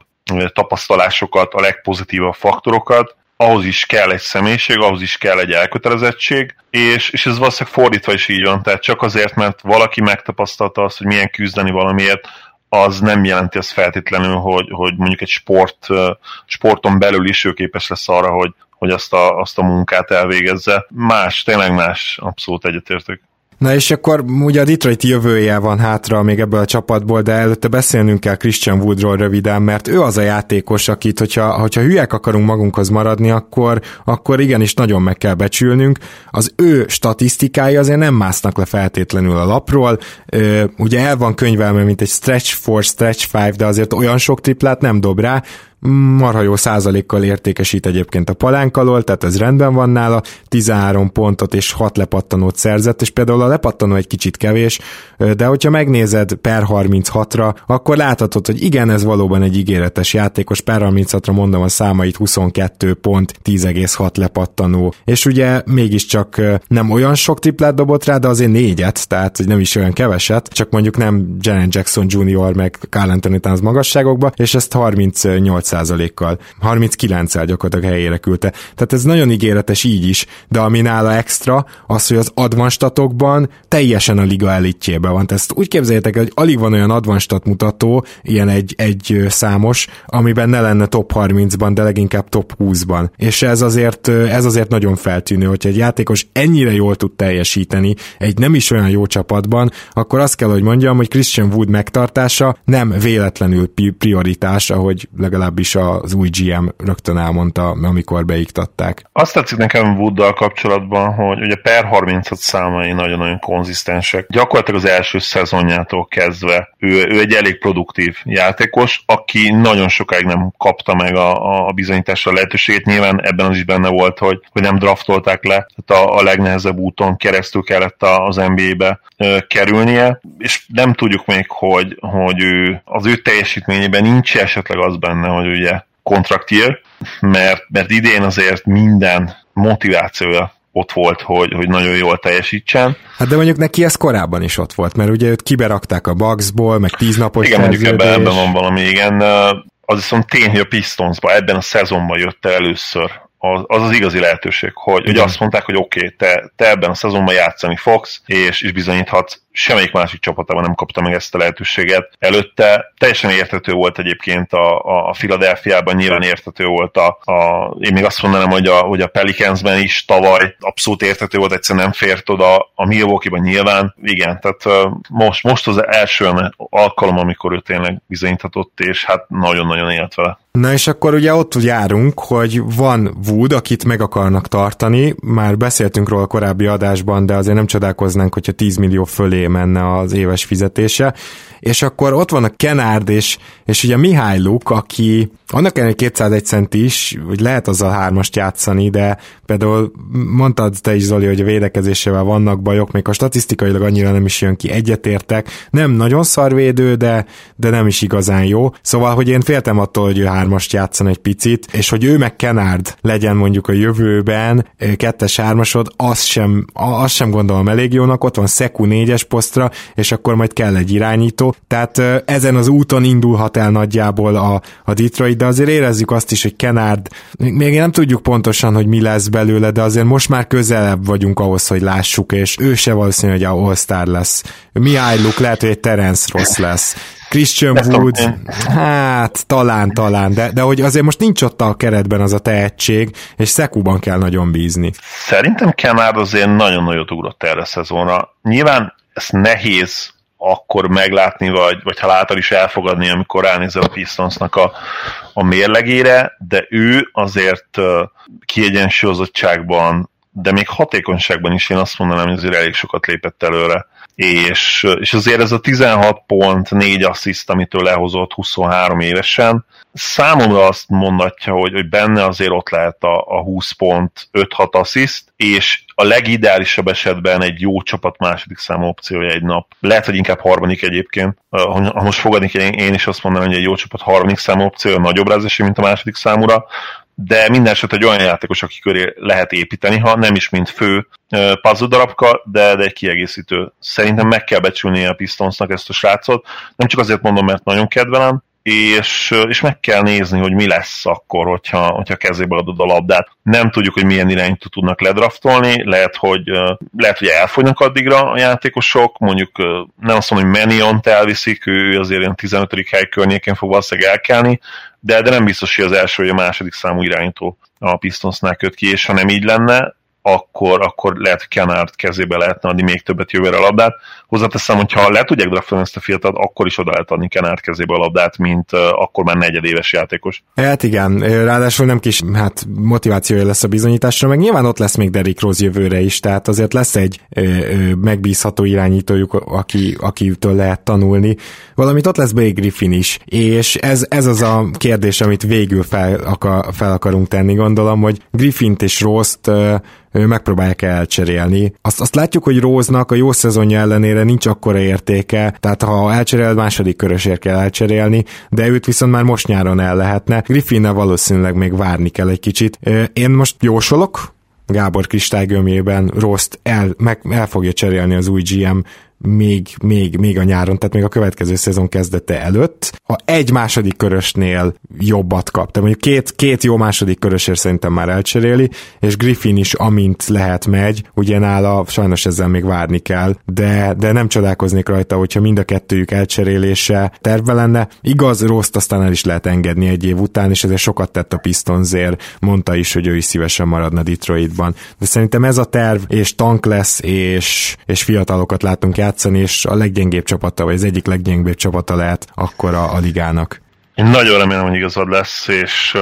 tapasztalásokat, a legpozitívabb faktorokat, ahhoz is kell egy személyiség, ahhoz is kell egy elkötelezettség, és, és ez valószínűleg fordítva is így van, tehát csak azért, mert valaki megtapasztalta azt, hogy milyen küzdeni valamiért, az nem jelenti azt feltétlenül, hogy, hogy mondjuk egy sport, sporton belül is ő képes lesz arra, hogy, hogy azt a, azt a munkát elvégezze. Más, tényleg más, abszolút egyetértök. Na és akkor ugye a Detroit jövője van hátra még ebből a csapatból, de előtte beszélnünk kell Christian Woodról röviden, mert ő az a játékos, akit, hogyha, hogyha hülyek akarunk magunkhoz maradni, akkor, akkor igenis nagyon meg kell becsülnünk. Az ő statisztikái azért nem másznak le feltétlenül a lapról. ugye el van könyvelme, mint egy stretch for stretch five, de azért olyan sok triplát nem dob rá, marha jó százalékkal értékesít egyébként a palánk alól, tehát ez rendben van nála, 13 pontot és 6 lepattanót szerzett, és például a lepattanó egy kicsit kevés, de hogyha megnézed per 36-ra, akkor láthatod, hogy igen, ez valóban egy ígéretes játékos, per 36-ra mondom a számait, 22 pont, 10,6 lepattanó, és ugye mégiscsak nem olyan sok triplát dobott rá, de azért négyet, tehát nem is olyan keveset, csak mondjuk nem Jaren Jackson Jr. meg Carl Anthony Towns magasságokba, és ezt 38 kal 39-el gyakorlatilag helyére küldte. Tehát ez nagyon ígéretes így is, de ami nála extra, az, hogy az advanstatokban teljesen a liga elitjében van. Tehát ezt úgy képzeljétek el, hogy alig van olyan advanstat mutató, ilyen egy, egy számos, amiben ne lenne top 30-ban, de leginkább top 20-ban. És ez azért, ez azért nagyon feltűnő, hogyha egy játékos ennyire jól tud teljesíteni egy nem is olyan jó csapatban, akkor azt kell, hogy mondjam, hogy Christian Wood megtartása nem véletlenül prioritás, ahogy legalább legalábbis az új GM rögtön elmondta, amikor beiktatták. Azt tetszik nekem Wooddal kapcsolatban, hogy ugye per 36 számai nagyon-nagyon konzisztensek. Gyakorlatilag az első szezonjától kezdve ő, ő egy elég produktív játékos, aki nagyon sokáig nem kapta meg a, a bizonyításra lehetőségét. Nyilván ebben az is benne volt, hogy, hogy nem draftolták le, tehát a, a legnehezebb úton keresztül kellett az NBA-be kerülnie, és nem tudjuk még, hogy, hogy ő, az ő teljesítményében nincs esetleg az benne, hogy ugye kontraktír, mert, mert idén azért minden motivációja ott volt, hogy, hogy nagyon jól teljesítsen. Hát de mondjuk neki ez korábban is ott volt, mert ugye őt kiberakták a Bugsból, meg tíznapos Igen, mondjuk ebben, ebben van valami, igen. Az viszont tény, hogy a Pistonsba ebben a szezonban jött el először az, az az igazi lehetőség, hogy ugye azt mondták, hogy oké, okay, te, te ebben a szezonban játszani fogsz, és, és bizonyíthatsz, semmelyik másik csapatában nem kapta meg ezt a lehetőséget. Előtte teljesen értető volt egyébként a, a, Philadelphiában, nyilván értető volt a, a, én még azt mondanám, hogy a, hogy a Pelicansben is tavaly abszolút értető volt, egyszerűen nem fért oda, a Milwaukee-ban nyilván, igen, tehát most, most az első alkalom, amikor ő tényleg bizonyíthatott, és hát nagyon-nagyon élt vele. Na és akkor ugye ott járunk, hogy van Wood, akit meg akarnak tartani, már beszéltünk róla a korábbi adásban, de azért nem csodálkoznánk, hogyha 10 millió fölé menne az éves fizetése, és akkor ott van a Kenárd, és, és ugye Mihály Luk, aki annak ellenére 201 cent is, hogy lehet azzal hármast játszani, de például mondtad te is, Zoli, hogy a védekezésével vannak bajok, még a statisztikailag annyira nem is jön ki, egyetértek. Nem nagyon szarvédő, de, de nem is igazán jó. Szóval, hogy én féltem attól, hogy ő hármast játszan egy picit, és hogy ő meg Kenárd legyen mondjuk a jövőben kettes hármasod, azt sem, azt sem gondolom elég jónak. Ott van Szeku négyes posztra, és akkor majd kell egy irányító. Tehát ezen az úton indulhat el nagyjából a, a Detroit, de azért érezzük azt is, hogy Kenard, még nem tudjuk pontosan, hogy mi lesz belőle, de azért most már közelebb vagyunk ahhoz, hogy lássuk, és ő se valószínű, hogy a All-Star lesz. Mihály lehet, hogy egy Terence Ross lesz. Christian Wood, hát talán, talán, de, de hogy azért most nincs ott a keretben az a tehetség, és Szekuban kell nagyon bízni. Szerintem Kemár azért nagyon nagyot ugrott erre a szezonra. Nyilván ez nehéz akkor meglátni, vagy, vagy ha látod is elfogadni, amikor ránézel a Pistonsnak a, a mérlegére, de ő azért kiegyensúlyozottságban, de még hatékonyságban is én azt mondanám, hogy azért elég sokat lépett előre. És, és azért ez a 16 pont, 4 assziszt, amitől lehozott 23 évesen, számomra azt mondatja, hogy, hogy benne azért ott lehet a, a 20 pont, 5-6 assziszt, és a legideálisabb esetben egy jó csapat második számú opciója egy nap. Lehet, hogy inkább harmadik egyébként. Ha most fogadni én, én is azt mondanám, hogy egy jó csapat harmadik számú opciója nagyobb rázesi, mint a második számúra, de minden eset egy olyan játékos, aki köré lehet építeni, ha nem is mint fő puzzle darabka, de, de egy kiegészítő. Szerintem meg kell becsülni a Pistonsnak ezt a srácot. Nem csak azért mondom, mert nagyon kedvelem, és, és meg kell nézni, hogy mi lesz akkor, hogyha, hogyha kezébe adod a labdát. Nem tudjuk, hogy milyen irányító tudnak ledraftolni, lehet, hogy, lehet, hogy elfogynak addigra a játékosok, mondjuk nem azt mondom, hogy Meniont elviszik, ő azért ilyen 15. hely környékén fog valószínűleg elkelni, de, de nem biztos, hogy az első vagy a második számú irányító a Pistonsnál köt ki, és ha nem így lenne, akkor, akkor lehet, hogy Kenard kezébe lehetne adni még többet jövőre a labdát. Hozzáteszem, hogy ha le tudják draftolni ezt a fiatalt, akkor is oda lehet adni Kenard kezébe a labdát, mint akkor már negyedéves játékos. Hát igen, ráadásul nem kis hát, motivációja lesz a bizonyításra, meg nyilván ott lesz még Derrick Rose jövőre is, tehát azért lesz egy ö, ö, megbízható irányítójuk, aki, akitől lehet tanulni. Valamit ott lesz Blake Griffin is, és ez, ez az a kérdés, amit végül fel, akar, fel akarunk tenni, gondolom, hogy Griffint és Rose-t megpróbálják elcserélni. Azt, azt látjuk, hogy Róznak a jó szezonja ellenére nincs akkora értéke, tehát ha elcserél, második körösért kell elcserélni, de őt viszont már most nyáron el lehetne. Griffinnel valószínűleg még várni kell egy kicsit. Én most jósolok, Gábor kristálygömjében Rost el, meg, el fogja cserélni az új GM még, még, még a nyáron, tehát még a következő szezon kezdete előtt. Ha egy második körösnél jobbat kap, tehát mondjuk két, két jó második körösért szerintem már elcseréli, és Griffin is amint lehet megy, ugye nála sajnos ezzel még várni kell, de, de nem csodálkoznék rajta, hogyha mind a kettőjük elcserélése terve lenne. Igaz, Rost aztán el is lehet engedni egy év után, és ezért sokat tett a Pistonsért, mondta is, hogy ő is szívesen maradna Detroitban. De szerintem ez a terv, és tank lesz, és, és fiatalokat látunk játszani, és a leggyengébb csapata, vagy az egyik leggyengébb csapata lehet akkor a, a ligának. Én nagyon remélem, hogy igazad lesz, és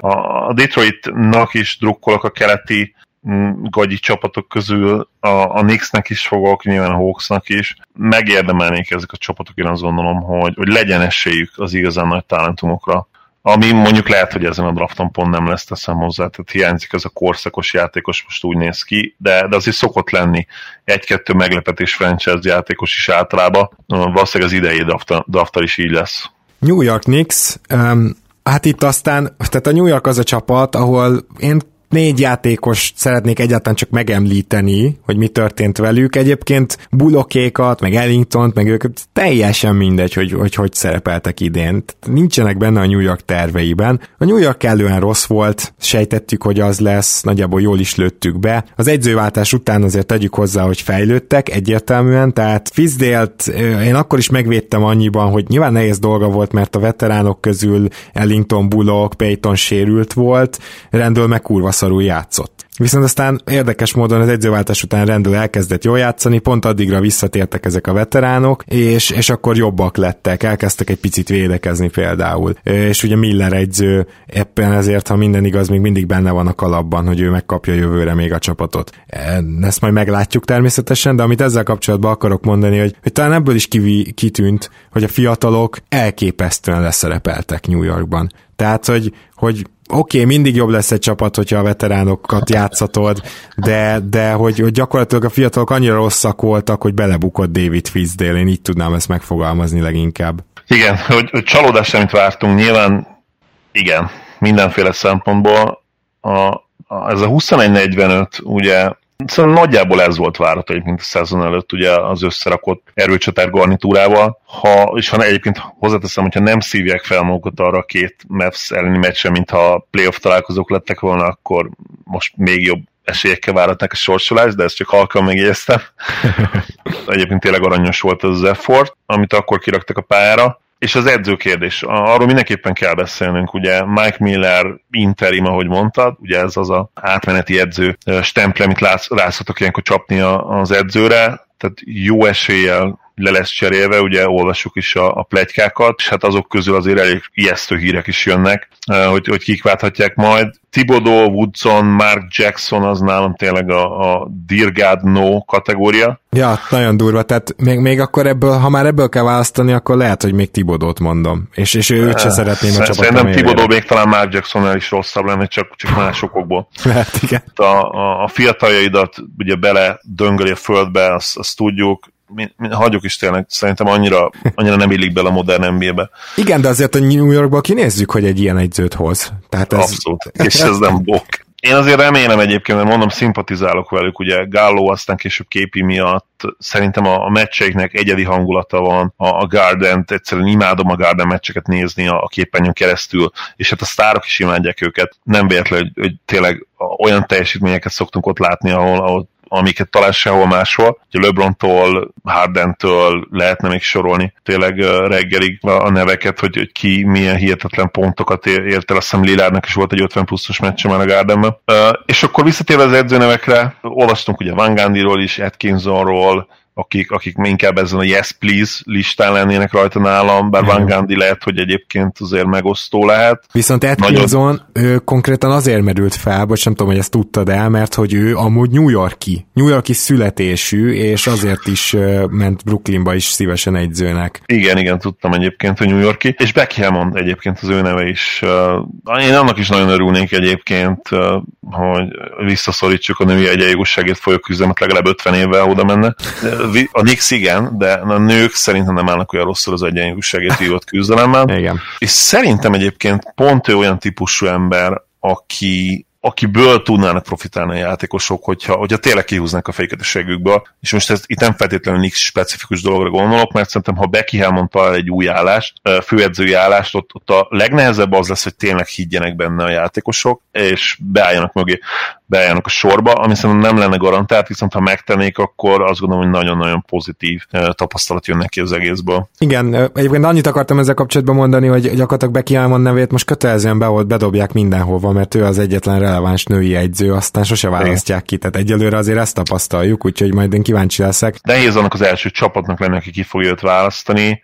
a Detroitnak is drukkolok a keleti mm, gagyi csapatok közül, a, a Knicksnek is fogok, nyilván a Hawksnak is. Megérdemelnék ezek a csapatok, én azt gondolom, hogy, hogy legyen esélyük az igazán nagy talentumokra ami mondjuk lehet, hogy ezen a drafton pont nem lesz teszem hozzá, tehát hiányzik ez a korszakos játékos, most úgy néz ki, de, de azért szokott lenni. Egy-kettő meglepetés franchise játékos is általában, valószínűleg az idei draftal is így lesz. New York Knicks, um, hát itt aztán, tehát a New York az a csapat, ahol én négy játékos szeretnék egyáltalán csak megemlíteni, hogy mi történt velük. Egyébként bulokékat, meg Ellingtont, meg ők teljesen mindegy, hogy hogy, hogy szerepeltek idén. Nincsenek benne a New York terveiben. A New York kellően rossz volt, sejtettük, hogy az lesz, nagyjából jól is lőttük be. Az egyzőváltás után azért tegyük hozzá, hogy fejlődtek egyértelműen, tehát Fizdélt én akkor is megvédtem annyiban, hogy nyilván nehéz dolga volt, mert a veteránok közül Ellington, Bullock, Payton sérült volt, rendől meg kurva szarul játszott. Viszont aztán érdekes módon az egyzőváltás után rendül elkezdett jól játszani, pont addigra visszatértek ezek a veteránok, és, és akkor jobbak lettek, elkezdtek egy picit védekezni például. És ugye Miller egyző éppen ezért, ha minden igaz, még mindig benne van a kalapban, hogy ő megkapja jövőre még a csapatot. Ezt majd meglátjuk természetesen, de amit ezzel kapcsolatban akarok mondani, hogy, hogy talán ebből is kivi, kitűnt, hogy a fiatalok elképesztően leszerepeltek New Yorkban. Tehát, hogy, hogy oké, okay, mindig jobb lesz egy csapat, hogyha a veteránokat játszatod, de, de hogy, hogy gyakorlatilag a fiatalok annyira rosszak voltak, hogy belebukott David Fizdale, én így tudnám ezt megfogalmazni leginkább. Igen, hogy, hogy csalódás, amit vártunk, nyilván igen, mindenféle szempontból. A, a, ez a 21-45, ugye Szóval nagyjából ez volt várható egyébként a szezon előtt, ugye az összerakott erőcsatár garnitúrával. Ha, és ha egyébként hozzáteszem, hogyha nem szívják fel magukat arra a két Mavs elleni meccse, mintha playoff találkozók lettek volna, akkor most még jobb esélyekkel várhatnak a sorsolást, de ezt csak halkan megjegyeztem. Egyébként tényleg aranyos volt az, az effort, amit akkor kiraktak a pályára. És az edző kérdés, arról mindenképpen kell beszélnünk, ugye Mike Miller interim, ahogy mondtad, ugye ez az a átmeneti edző stemple, amit látszhatok ilyenkor csapni az edzőre, tehát jó eséllyel le lesz cserélve, ugye olvasjuk is a, a plegykákat, és hát azok közül azért elég ijesztő hírek is jönnek, hogy, hogy kik válthatják majd. Thibodeau, Woodson, Mark Jackson az nálam tényleg a, a Dirgad No kategória. Ja, nagyon durva, tehát még, még akkor ebből, ha már ebből kell választani, akkor lehet, hogy még Tibodót mondom, és, és őt se szeretném a csapatom Szerintem Tibodó még talán Mark Jacksonnál is rosszabb lenne, csak, csak másokokból. Lehet, igen. A, a, a fiataljaidat ugye bele döngöli a földbe, azt, azt tudjuk, mi, mi, hagyjuk is tényleg, szerintem annyira, annyira nem illik bele a modern NBA-be. Igen, de azért a New Yorkból kinézzük, hogy egy ilyen egyzőt hoz. Tehát ez... Abszolút, és ez nem bok. Én azért remélem egyébként, mert mondom, szimpatizálok velük, ugye Gallo aztán később képi miatt, szerintem a, a meccseiknek egyedi hangulata van, a, a garden egyszerűen imádom a Garden meccseket nézni a, a képernyőn keresztül, és hát a sztárok is imádják őket. Nem véletlen, hogy, hogy tényleg olyan teljesítményeket szoktunk ott látni, ahol, ahol amiket talán sehol máshol. Ugye LeBron-tól, Harden-től lehetne még sorolni tényleg reggelig a neveket, hogy, hogy ki milyen hihetetlen pontokat ért el. Azt hiszem Lilárnak is volt egy 50 pluszos meccse már a Gardenben. És akkor visszatérve az edzőnevekre, olvastunk ugye Van Gandhi-ról is, Atkinsonról, akik, akik inkább ezen a Yes Please listán lennének rajta nálam, bár Van Gandhi lehet, hogy egyébként azért megosztó lehet. Viszont Atkinson Nagyon... ő konkrétan azért merült fel, vagy nem tudom, hogy ezt tudtad el, mert hogy ő amúgy New Yorki, New Yorki születésű, és azért is ment Brooklynba is szívesen egyzőnek. Igen, igen, tudtam egyébként, hogy New Yorki, és Becky Hammond egyébként az ő neve is. Én annak is nagyon örülnék egyébként, hogy visszaszorítsuk a női egyenjogosságért folyó küzdemet legalább 50 évvel oda menne a Nix igen, de a nők szerintem nem állnak olyan rosszul az egyenjogúságért hívott küzdelemben. Igen. És szerintem egyébként pont ő olyan típusú ember, aki akiből tudnának profitálni a játékosok, hogyha, hogyha tényleg kihúznak a fejüket a segükből. És most ez itt nem feltétlenül nincs specifikus dologra gondolok, mert szerintem, ha Becky Hammond talál egy új állást, főedzői állást, ott, ott a legnehezebb az lesz, hogy tényleg higgyenek benne a játékosok, és beálljanak mögé beálljanak a sorba, ami szerintem nem lenne garantált, viszont ha megtennék, akkor azt gondolom, hogy nagyon-nagyon pozitív tapasztalat jön neki az egészből. Igen, egyébként annyit akartam ezzel kapcsolatban mondani, hogy gyakorlatilag Becky Almond nevét most kötelezően be volt, bedobják mindenhova, mert ő az egyetlen releváns női egyző, aztán sose választják ki, tehát egyelőre azért ezt tapasztaljuk, úgyhogy majd én kíváncsi leszek. Nehéz annak az első csapatnak lenni, aki ki fogja őt választani,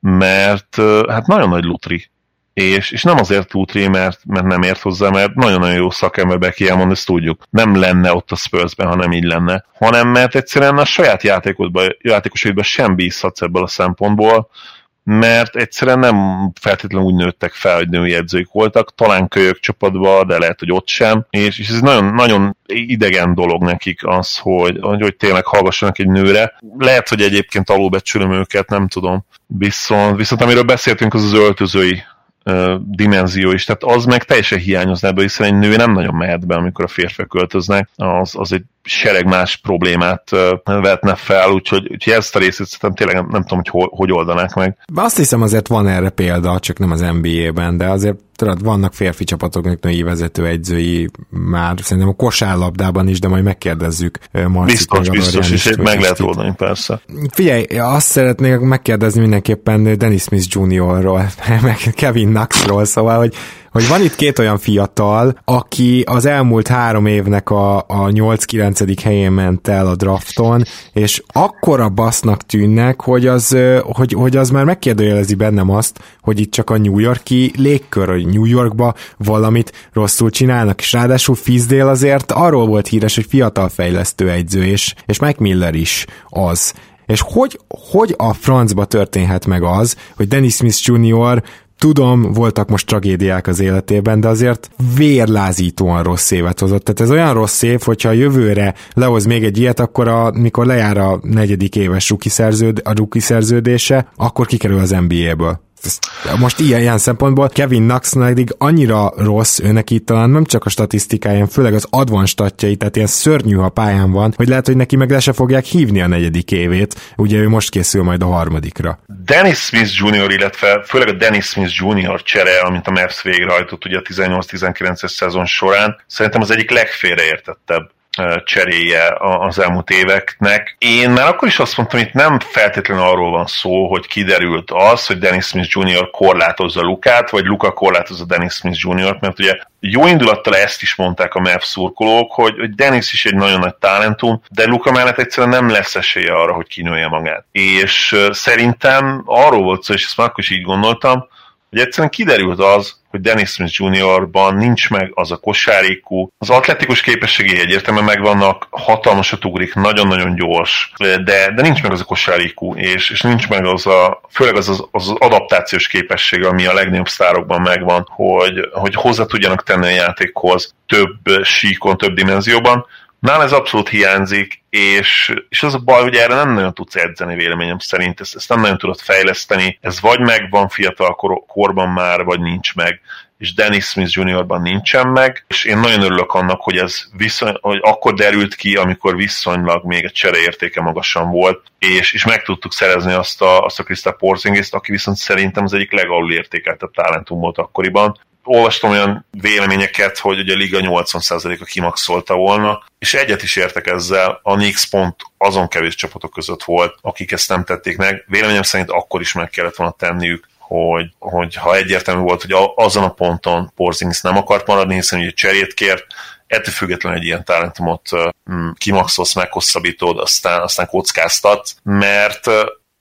mert hát nagyon nagy lutri és, és nem azért Lutri, mert, mert nem ért hozzá, mert nagyon-nagyon jó szakember Becky Hammond, ezt tudjuk. Nem lenne ott a Spursben, ha nem így lenne. Hanem mert egyszerűen a saját játékodban, játékosaidban sem bízhatsz ebből a szempontból, mert egyszerűen nem feltétlenül úgy nőttek fel, hogy női edzők voltak, talán kölyök csapatba, de lehet, hogy ott sem, és, és ez nagyon, nagyon idegen dolog nekik az, hogy, hogy tényleg hallgassanak egy nőre. Lehet, hogy egyébként alulbecsülöm őket, nem tudom. Viszont, viszont amiről beszéltünk, az az öltözői dimenzió is, tehát az meg teljesen hiányozna ebből, hiszen egy nő nem nagyon mehet be, amikor a férfiak költöznek, az, az egy sereg más problémát vetne fel, úgyhogy, úgyhogy ezt a részét szerintem tényleg nem, nem tudom, hogy hogy, hogy oldanák meg. Azt hiszem azért van erre példa, csak nem az NBA-ben, de azért tudod, vannak férfi csapatoknak női vezető egyzői már, szerintem a kosárlabdában is, de majd megkérdezzük Marcit Biztos, meg biztos, és meg lehet oldani, persze. Figyelj, azt szeretnék megkérdezni mindenképpen Dennis Smith Jr.-ról, meg Kevin Knoxról, szóval, hogy hogy van itt két olyan fiatal, aki az elmúlt három évnek a, a 8-9. helyén ment el a drafton, és akkora basznak tűnnek, hogy az, hogy, hogy az már megkérdőjelezi bennem azt, hogy itt csak a New Yorki légkör, hogy New Yorkba valamit rosszul csinálnak, és ráadásul Fizdale azért arról volt híres, hogy fiatal fejlesztő egyző, és, és Mike Miller is az. És hogy, hogy a francba történhet meg az, hogy Dennis Smith Jr. Tudom, voltak most tragédiák az életében, de azért vérlázítóan rossz évet hozott. Tehát ez olyan rossz év, hogyha a jövőre lehoz még egy ilyet, akkor a, mikor lejár a negyedik éves ruki, szerződ, a ruki szerződése, akkor kikerül az NBA-ből ezt, most ilyen, ilyen szempontból Kevin Knox pedig annyira rossz, őnek itt talán nem csak a statisztikáján, főleg az advan statjai, tehát ilyen szörnyű, ha pályán van, hogy lehet, hogy neki meg le se fogják hívni a negyedik évét, ugye ő most készül majd a harmadikra. Dennis Smith Jr., illetve főleg a Dennis Smith Jr. csere, amit a Mavs végrehajtott ugye a 18-19-es szezon során, szerintem az egyik legfélreértettebb cseréje az elmúlt éveknek. Én már akkor is azt mondtam, itt nem feltétlenül arról van szó, hogy kiderült az, hogy Dennis Smith Jr. korlátozza Lukát, vagy Luka korlátozza Dennis Smith Jr.-t, mert ugye jó indulattal ezt is mondták a Mavs szurkolók, hogy, hogy Dennis is egy nagyon nagy talentum, de Luka mellett egyszerűen nem lesz esélye arra, hogy kinője magát. És szerintem arról volt szó, és ezt már akkor is így gondoltam, hogy egyszerűen kiderült az, hogy Dennis Smith Jr.-ban nincs meg az a kosárikú, az atletikus képességei egyértelműen megvannak, hatalmasat ugrik, nagyon-nagyon gyors, de, de nincs meg az a kosárikú, és, és nincs meg az a, főleg az, az, az adaptációs képesség, ami a legnagyobb sztárokban megvan, hogy, hogy hozzá tudjanak tenni a játékhoz több síkon, több dimenzióban, Nálam ez abszolút hiányzik, és, és az a baj, hogy erre nem nagyon tudsz edzeni véleményem szerint, ezt, ezt nem nagyon tudod fejleszteni, ez vagy megvan fiatal kor, korban már, vagy nincs meg, és Dennis Smith Jr.-ban nincsen meg, és én nagyon örülök annak, hogy ez viszony, hogy akkor derült ki, amikor viszonylag még egy csereértéke magasan volt, és, és meg tudtuk szerezni azt a, azt a Krista Porzingis-t, aki viszont szerintem az egyik legalul értékeltebb talentum volt akkoriban, olvastam olyan véleményeket, hogy ugye a liga 80%-a kimaxolta volna, és egyet is értek ezzel, a Knicks pont azon kevés csapatok között volt, akik ezt nem tették meg. Véleményem szerint akkor is meg kellett volna tenniük, hogy, hogy ha egyértelmű volt, hogy azon a ponton Porzingis nem akart maradni, hiszen ugye cserét kért, ettől függetlenül egy ilyen talentumot mm, kimaxolsz, meghosszabbítod, aztán, aztán kockáztat, mert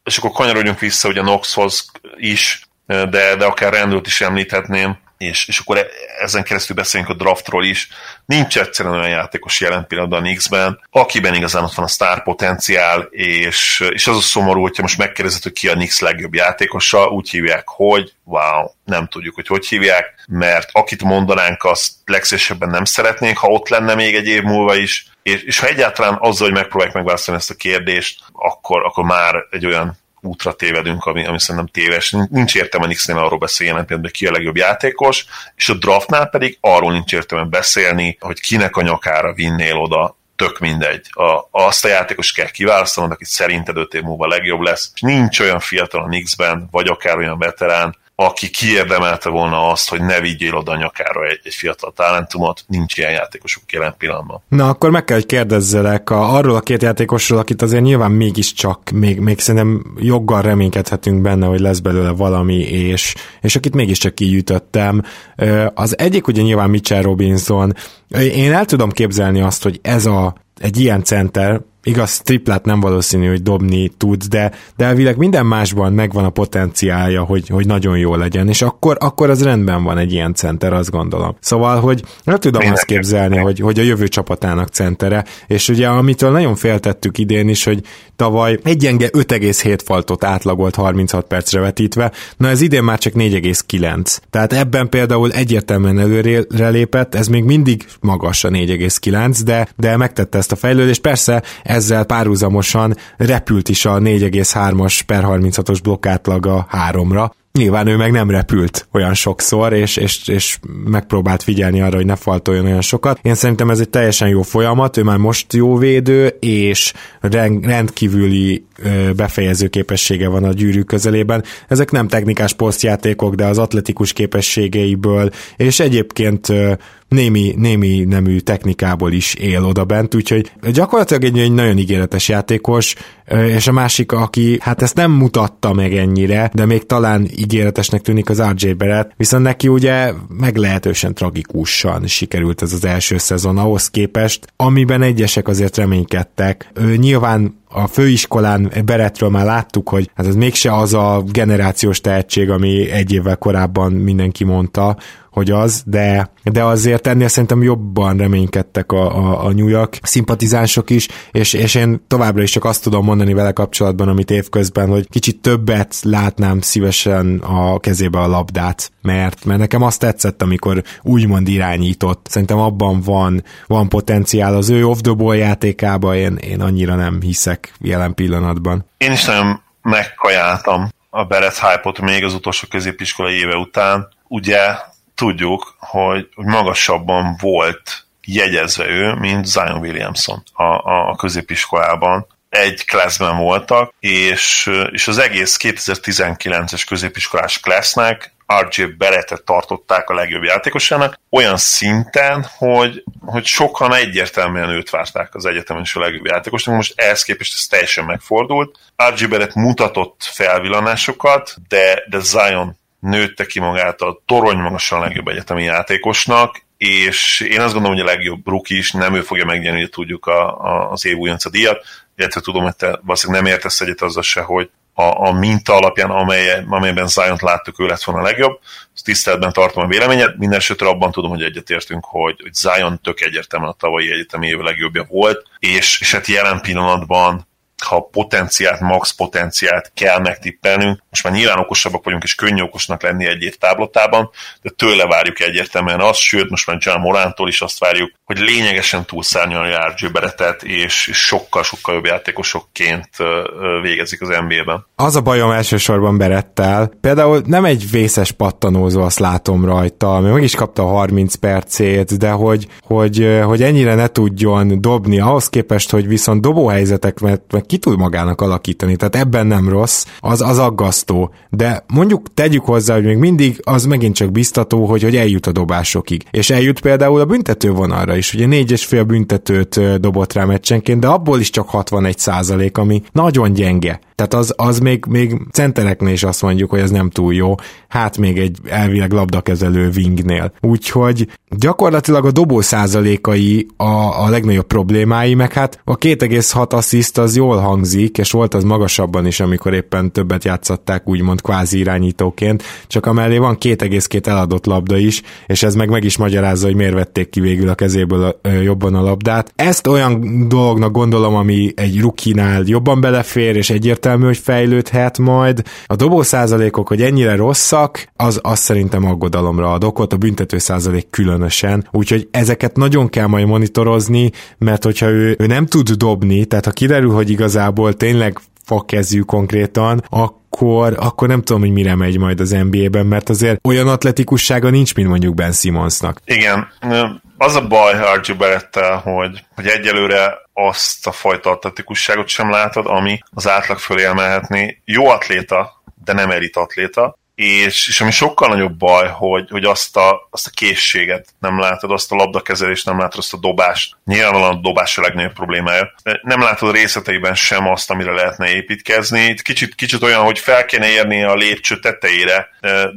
és akkor kanyarodjunk vissza ugye a Knoxhoz is, de, de akár rendőrt is említhetném, és, és akkor e, ezen keresztül beszélünk a draftról is. Nincs egyszerűen olyan játékos jelen pillanatban a Knicks-ben, akiben igazán ott van a sztár potenciál, és, és az a szomorú, hogyha most megkérdezed, hogy ki a Knicks legjobb játékosa, úgy hívják, hogy wow, nem tudjuk, hogy hogy hívják, mert akit mondanánk, azt legszívesebben nem szeretnénk, ha ott lenne még egy év múlva is, és, és ha egyáltalán azzal, hogy megpróbálják megválaszolni ezt a kérdést, akkor, akkor már egy olyan útra tévedünk, ami, ami szerintem téves. Nincs értelme Nixnél arról beszélni, hogy ki a legjobb játékos, és a draftnál pedig arról nincs értelme beszélni, hogy kinek a nyakára vinnél oda tök mindegy. A, azt a játékos kell kiválasztanod, aki szerinted öt év múlva legjobb lesz. És nincs olyan fiatal a Knicksben, vagy akár olyan veterán, aki kiérdemelte volna azt, hogy ne vigyél oda nyakára egy, egy fiatal talentumot, nincs ilyen játékosuk jelen pillanatban. Na, akkor meg kell, hogy kérdezzelek a, arról a két játékosról, akit azért nyilván mégiscsak, még, még szerintem joggal reménykedhetünk benne, hogy lesz belőle valami, és, és akit mégiscsak kiütöttem. Az egyik ugye nyilván Mitchell Robinson. Én el tudom képzelni azt, hogy ez a egy ilyen center, igaz, triplát nem valószínű, hogy dobni tud, de, de elvileg minden másban megvan a potenciálja, hogy, hogy nagyon jó legyen, és akkor, akkor az rendben van egy ilyen center, azt gondolom. Szóval, hogy nem tudom Én azt képzelni, hogy, hogy a jövő csapatának centere, és ugye amitől nagyon féltettük idén is, hogy tavaly egy gyenge 5,7 faltot átlagolt 36 percre vetítve, na ez idén már csak 4,9. Tehát ebben például egyértelműen előre lépett, ez még mindig magas a 4,9, de, de megtette ezt a fejlődést. Persze ezzel párhuzamosan repült is a 4,3-as per 36-os blokkátlag a 3-ra, Nyilván ő meg nem repült olyan sokszor, és, és, és megpróbált figyelni arra, hogy ne faltoljon olyan sokat. Én szerintem ez egy teljesen jó folyamat, ő már most jó védő, és rendkívüli befejező képessége van a gyűrű közelében. Ezek nem technikás posztjátékok, de az atletikus képességeiből, és egyébként némi, némi nemű technikából is él oda bent, úgyhogy gyakorlatilag egy, egy nagyon ígéretes játékos, és a másik, aki hát ezt nem mutatta meg ennyire, de még talán ígéretesnek tűnik az RJ Barrett, viszont neki ugye meglehetősen tragikusan sikerült ez az első szezon ahhoz képest, amiben egyesek azért reménykedtek. Ő nyilván a főiskolán Beretről már láttuk, hogy hát ez mégse az a generációs tehetség, ami egy évvel korábban mindenki mondta, hogy az, de, de azért ennél szerintem jobban reménykedtek a, a, a New York szimpatizánsok is, és, és én továbbra is csak azt tudom mondani vele kapcsolatban, amit évközben, hogy kicsit többet látnám szívesen a kezébe a labdát, mert, mert nekem azt tetszett, amikor úgymond irányított. Szerintem abban van, van potenciál az ő off the játékába, én, én annyira nem hiszek jelen pillanatban. Én is nagyon megkajáltam a Beret hype még az utolsó középiskolai éve után. Ugye tudjuk, hogy, magasabban volt jegyezve ő, mint Zion Williamson a, a, a középiskolában. Egy klasszben voltak, és, és az egész 2019-es középiskolás klassznek RJ Berettet tartották a legjobb játékosának, olyan szinten, hogy, hogy sokan egyértelműen őt várták az egyetemen is a legjobb játékosnak, most ehhez képest ez teljesen megfordult. RJ Barrett mutatott felvillanásokat, de, de Zion nőtte ki magát a torony magasan legjobb egyetemi játékosnak, és én azt gondolom, hogy a legjobb rookie is nem ő fogja megnyerni, hogy tudjuk a, a, az év újonca díjat, illetve tudom, hogy te valószínűleg nem értesz egyet azzal se, hogy a, a minta alapján, amely, amelyben Zion-t láttuk, ő lett volna a legjobb. Tiszteletben tartom a véleményet. Minden esetre abban tudom, hogy egyetértünk, hogy, hogy Zion tök egyértelműen a tavalyi egyetemi év legjobbja volt, és, és hát jelen pillanatban ha potenciált, max potenciált kell megtippelnünk. Most már nyilván okosabbak vagyunk, és könnyű okosnak lenni egy táblatában, de tőle várjuk egyértelműen azt, sőt, most már John Morántól is azt várjuk, hogy lényegesen túlszárnyalja RJ Beretet, és sokkal-sokkal jobb játékosokként végezik az NBA-ben. Az a bajom elsősorban Berettel, például nem egy vészes pattanózó, azt látom rajta, ami meg is kapta a 30 percét, de hogy, hogy, hogy ennyire ne tudjon dobni, ahhoz képest, hogy viszont dobóhelyzetek, mert, mert ki tud magának alakítani, tehát ebben nem rossz, az, az aggasztó. De mondjuk tegyük hozzá, hogy még mindig az megint csak biztató, hogy, hogy eljut a dobásokig. És eljut például a büntető vonalra is. Ugye négyes fél büntetőt dobott rá meccsenként, de abból is csak 61 százalék, ami nagyon gyenge. Tehát az, az még, még centereknél is azt mondjuk, hogy ez nem túl jó, hát még egy elvileg labdakezelő wingnél. Úgyhogy gyakorlatilag a dobó százalékai a, a legnagyobb problémái, meg hát a 2,6 assziszt az jól hangzik, és volt az magasabban is, amikor éppen többet játszották úgymond kvázi irányítóként, csak amellé van 2,2 eladott labda is, és ez meg meg is magyarázza, hogy miért vették ki végül a kezéből a, ö, jobban a labdát. Ezt olyan dolognak gondolom, ami egy rukinál jobban belefér, és egyértelmű egyértelmű, hogy fejlődhet majd. A dobó százalékok, hogy ennyire rosszak, az, az szerintem aggodalomra ad okot, a büntető százalék különösen. Úgyhogy ezeket nagyon kell majd monitorozni, mert hogyha ő, ő nem tud dobni, tehát ha kiderül, hogy igazából tényleg fakkezű konkrétan, akkor, akkor nem tudom, hogy mire megy majd az NBA-ben, mert azért olyan atletikussága nincs, mint mondjuk Ben Simmonsnak. Igen, az a baj Archie Barrettel, hogy, hogy egyelőre azt a fajta atletikusságot sem látod, ami az átlag fölé emelhetni. Jó atléta, de nem elit atléta, és, és ami sokkal nagyobb baj, hogy, hogy azt, a, azt a készséget nem látod, azt a labdakezelést nem látod, azt a dobást. Nyilvánvalóan a dobás a legnagyobb problémája. Nem látod részleteiben sem azt, amire lehetne építkezni. Kicsit, kicsit olyan, hogy fel kéne érni a lépcső tetejére,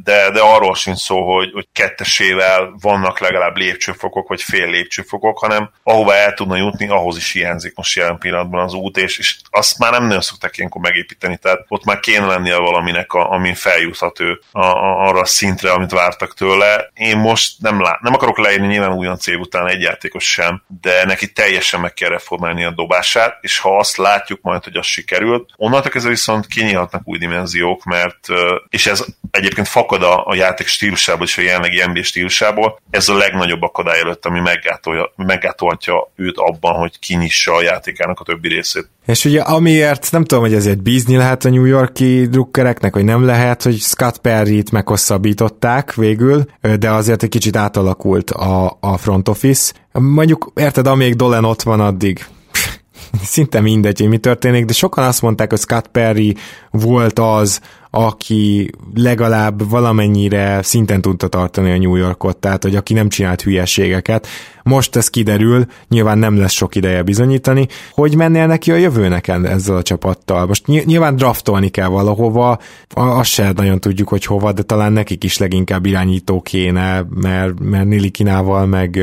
de, de arról sincs szó, hogy, hogy kettesével vannak legalább lépcsőfokok, vagy fél lépcsőfokok, hanem ahova el tudna jutni, ahhoz is hiányzik most jelen pillanatban az út, és, és azt már nem nagyon szokták ilyenkor megépíteni, tehát ott már kéne lennie valaminek, a, amin feljuthat ő a, a, arra a szintre, amit vártak tőle. Én most nem, lát, nem akarok leírni nyilván újon cél után egy játékos sem, de neki teljesen meg kell reformálni a dobását, és ha azt látjuk majd, hogy az sikerült, onnantól kezdve viszont kinyílhatnak új dimenziók, mert, és ez egyébként fakad a, a játék stílusából és a jelenlegi NBA stílusából, ez a legnagyobb akadály előtt, ami meggátolja, meggátolhatja őt abban, hogy kinyissa a játékának a többi részét. És ugye amiért nem tudom, hogy ezért bízni lehet a New Yorki drukkereknek, hogy nem lehet, hogy Scott Perry-t meghosszabbították végül, de azért egy kicsit átalakult a, a front office. Mondjuk, érted, amíg Dolan ott van, addig szinte mindegy, hogy mi történik, de sokan azt mondták, hogy Scott Perry volt az, aki legalább valamennyire szinten tudta tartani a New Yorkot, tehát hogy aki nem csinált hülyeségeket. Most ez kiderül, nyilván nem lesz sok ideje bizonyítani, hogy mennél neki a jövőnek ezzel a csapattal. Most nyilván draftolni kell valahova, azt se nagyon tudjuk, hogy hova, de talán nekik is leginkább irányító kéne, mert, mert Nilikinával meg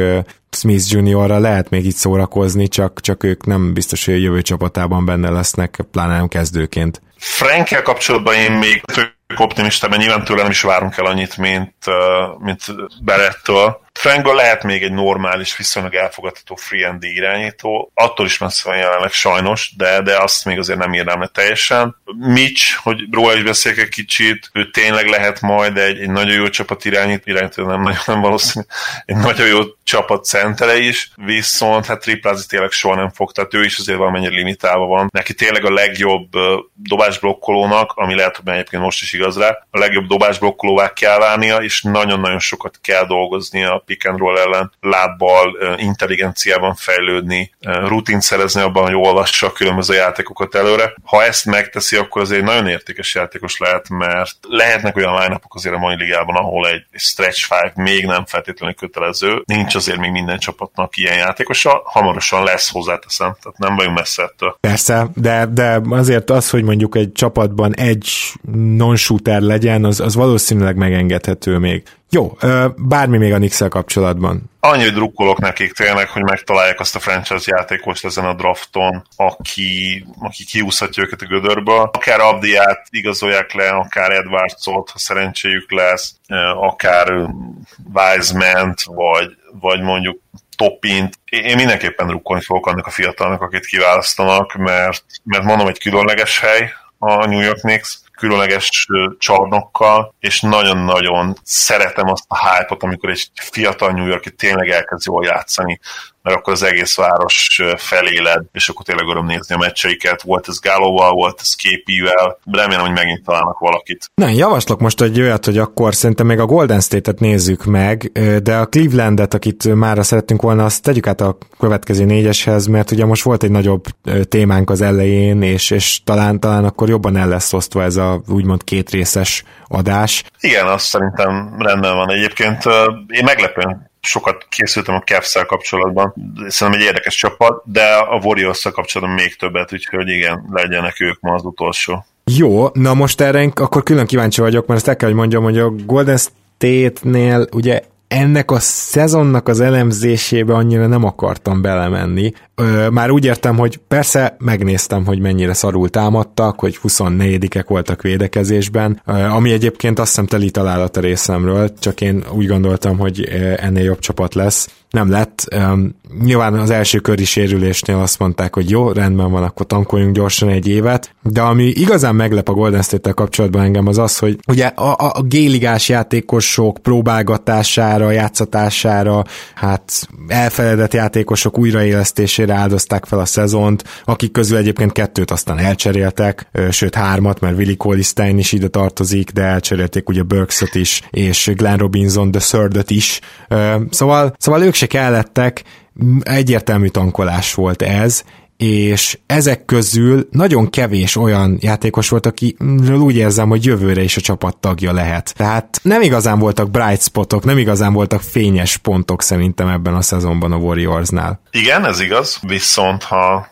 Smith Juniorra lehet még itt szórakozni, csak, csak ők nem biztos, hogy a jövő csapatában benne lesznek, pláne nem kezdőként. Frankel kapcsolatban én még tök optimista, mert nyilván tőle nem is várunk el annyit, mint, mint Berettől, Frankből lehet még egy normális, viszonylag elfogadható free and irányító, attól is messze van jelenleg sajnos, de, de azt még azért nem írnám le teljesen. Mitch, hogy róla is beszélek egy kicsit, ő tényleg lehet majd egy, egy nagyon jó csapat irányít, irányító nem nagyon nem valószínű, egy nagyon jó csapat centere is, viszont hát triplázni tényleg soha nem fog, tehát ő is azért valamennyire limitálva van. Neki tényleg a legjobb dobásblokkolónak, ami lehet, hogy egyébként most is igaz rá, a legjobb dobásblokkolóvá kell válnia, és nagyon-nagyon sokat kell dolgoznia pick and roll ellen, lábbal, intelligenciában fejlődni, rutint szerezni abban, hogy olvassa a különböző játékokat előre. Ha ezt megteszi, akkor azért nagyon értékes játékos lehet, mert lehetnek olyan line azért a mai ligában, ahol egy stretch five még nem feltétlenül kötelező, nincs azért még minden csapatnak ilyen játékosa, hamarosan lesz hozzáteszem, tehát nem vagyunk messze ettől. Persze, de, de azért az, hogy mondjuk egy csapatban egy non-shooter legyen, az, az valószínűleg megengedhető még. Jó, bármi még a nix kapcsolatban. Annyi, hogy drukkolok nekik tényleg, hogy megtalálják azt a franchise játékost ezen a drafton, aki, aki kiúszhatja őket a gödörből. Akár Abdiát igazolják le, akár Edwardsot, ha szerencséjük lesz, akár wiseman vagy, vagy mondjuk Topint. Én mindenképpen drukkolni fogok annak a fiatalnak, akit kiválasztanak, mert, mert mondom, egy különleges hely a New York Knicks, különleges csarnokkal, és nagyon-nagyon szeretem azt a hype-ot, amikor egy fiatal New Yorki tényleg elkezd jól játszani, mert akkor az egész város feléled, és akkor tényleg öröm nézni a meccseiket. Volt ez Gálóval, volt ez Képivel, remélem, hogy megint találnak valakit. Na, javaslok most egy olyat, hogy akkor szerintem még a Golden State-et nézzük meg, de a Clevelandet, akit már szerettünk volna, azt tegyük át a következő négyeshez, mert ugye most volt egy nagyobb témánk az elején, és, és talán, talán akkor jobban el lesz osztva ez a úgymond kétrészes adás. Igen, azt szerintem rendben van. Egyébként én meglepően sokat készültem a cavs kapcsolatban, szerintem egy érdekes csapat, de a warriors kapcsolatban még többet, úgyhogy igen, legyenek ők ma az utolsó. Jó, na most erre akkor külön kíváncsi vagyok, mert ezt el kell, hogy mondjam, hogy a Golden State-nél ugye ennek a szezonnak az elemzésébe annyira nem akartam belemenni. Ö, már úgy értem, hogy persze megnéztem, hogy mennyire szarul támadtak, hogy 24-ek voltak védekezésben, ö, ami egyébként azt hiszem teli találat a részemről, csak én úgy gondoltam, hogy ennél jobb csapat lesz nem lett. Um, nyilván az első köri sérülésnél azt mondták, hogy jó, rendben van, akkor tankoljunk gyorsan egy évet, de ami igazán meglep a Golden State-tel kapcsolatban engem az az, hogy ugye a, a, géligás játékosok próbálgatására, játszatására, hát elfeledett játékosok újraélesztésére áldozták fel a szezont, akik közül egyébként kettőt aztán elcseréltek, sőt hármat, mert Willi Colistein is ide tartozik, de elcserélték ugye Burks-ot is, és Glenn Robinson the third is. Szóval, szóval ők se kellettek, egyértelmű tankolás volt ez, és ezek közül nagyon kevés olyan játékos volt, akiről úgy érzem, hogy jövőre is a csapat tagja lehet. Tehát nem igazán voltak bright spotok, nem igazán voltak fényes pontok szerintem ebben a szezonban a Warriorsnál. Igen, ez igaz, viszont ha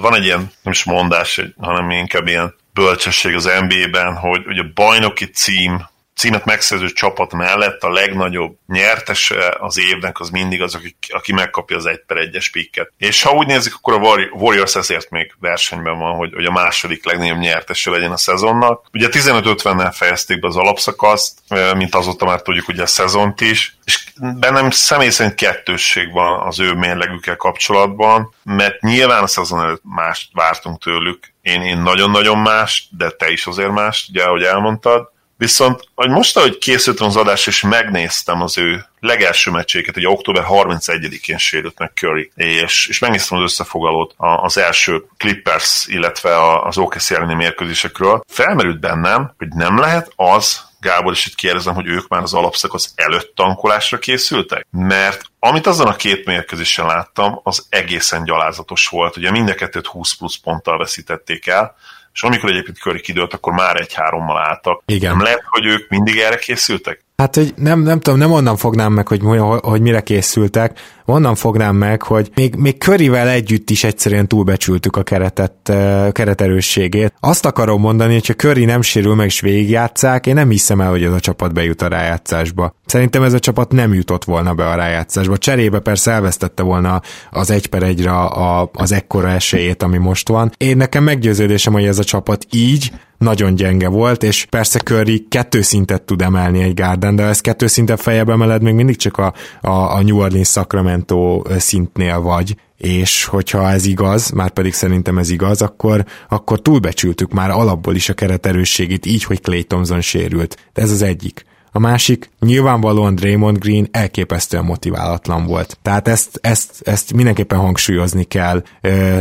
van egy ilyen, nem is mondás, hanem inkább ilyen bölcsesség az NBA-ben, hogy, hogy a bajnoki cím címet megszerző csapat mellett a legnagyobb nyertes az évnek az mindig az, aki, aki megkapja az 1 per 1-es pikket. És ha úgy nézik, akkor a Warriors ezért még versenyben van, hogy, hogy a második legnagyobb nyertese legyen a szezonnak. Ugye 15-50-nel fejezték be az alapszakaszt, mint azóta már tudjuk ugye a szezont is, és bennem személy szerint kettősség van az ő mérlegükkel kapcsolatban, mert nyilván a szezon előtt mást vártunk tőlük, én, én nagyon-nagyon más, de te is azért más, ugye, ahogy elmondtad, Viszont, hogy most, ahogy készültem az adás, és megnéztem az ő legelső meccséket, ugye október 31-én sérült meg Curry, és, és megnéztem az összefoglalót az első Clippers, illetve az OKC elleni mérkőzésekről, felmerült bennem, hogy nem lehet az, Gábor, és itt kérdezem, hogy ők már az alapszakasz előtt tankolásra készültek? Mert amit azon a két mérkőzésen láttam, az egészen gyalázatos volt. Ugye mind a kettőt 20 plusz ponttal veszítették el, és amikor egyébként Curry kidőlt, akkor már egy-hárommal álltak. Igen. Nem lehet, hogy ők mindig erre készültek? Hát, hogy nem, nem tudom, nem onnan fognám meg, hogy, hogy mire készültek, onnan fognám meg, hogy még, még körivel együtt is egyszerűen túlbecsültük a keretet, kereterősségét. Azt akarom mondani, hogy ha Köri nem sérül meg és végigjátszák, én nem hiszem el, hogy ez a csapat bejut a rájátszásba. Szerintem ez a csapat nem jutott volna be a rájátszásba. Cserébe persze elvesztette volna az egy per egyre a, az ekkora esélyét, ami most van. Én nekem meggyőződésem, hogy ez a csapat így nagyon gyenge volt, és persze Curry kettő szintet tud emelni egy Garden, de ez kettő szintet fejebb emeled, még mindig csak a, a, a New Orleans Sacramento szintnél vagy, és hogyha ez igaz, már pedig szerintem ez igaz, akkor, akkor túlbecsültük már alapból is a keret erősségét, így, hogy Clay Thompson sérült. De ez az egyik. A másik, nyilvánvalóan Draymond Green elképesztően motiválatlan volt. Tehát ezt, ezt, ezt mindenképpen hangsúlyozni kell.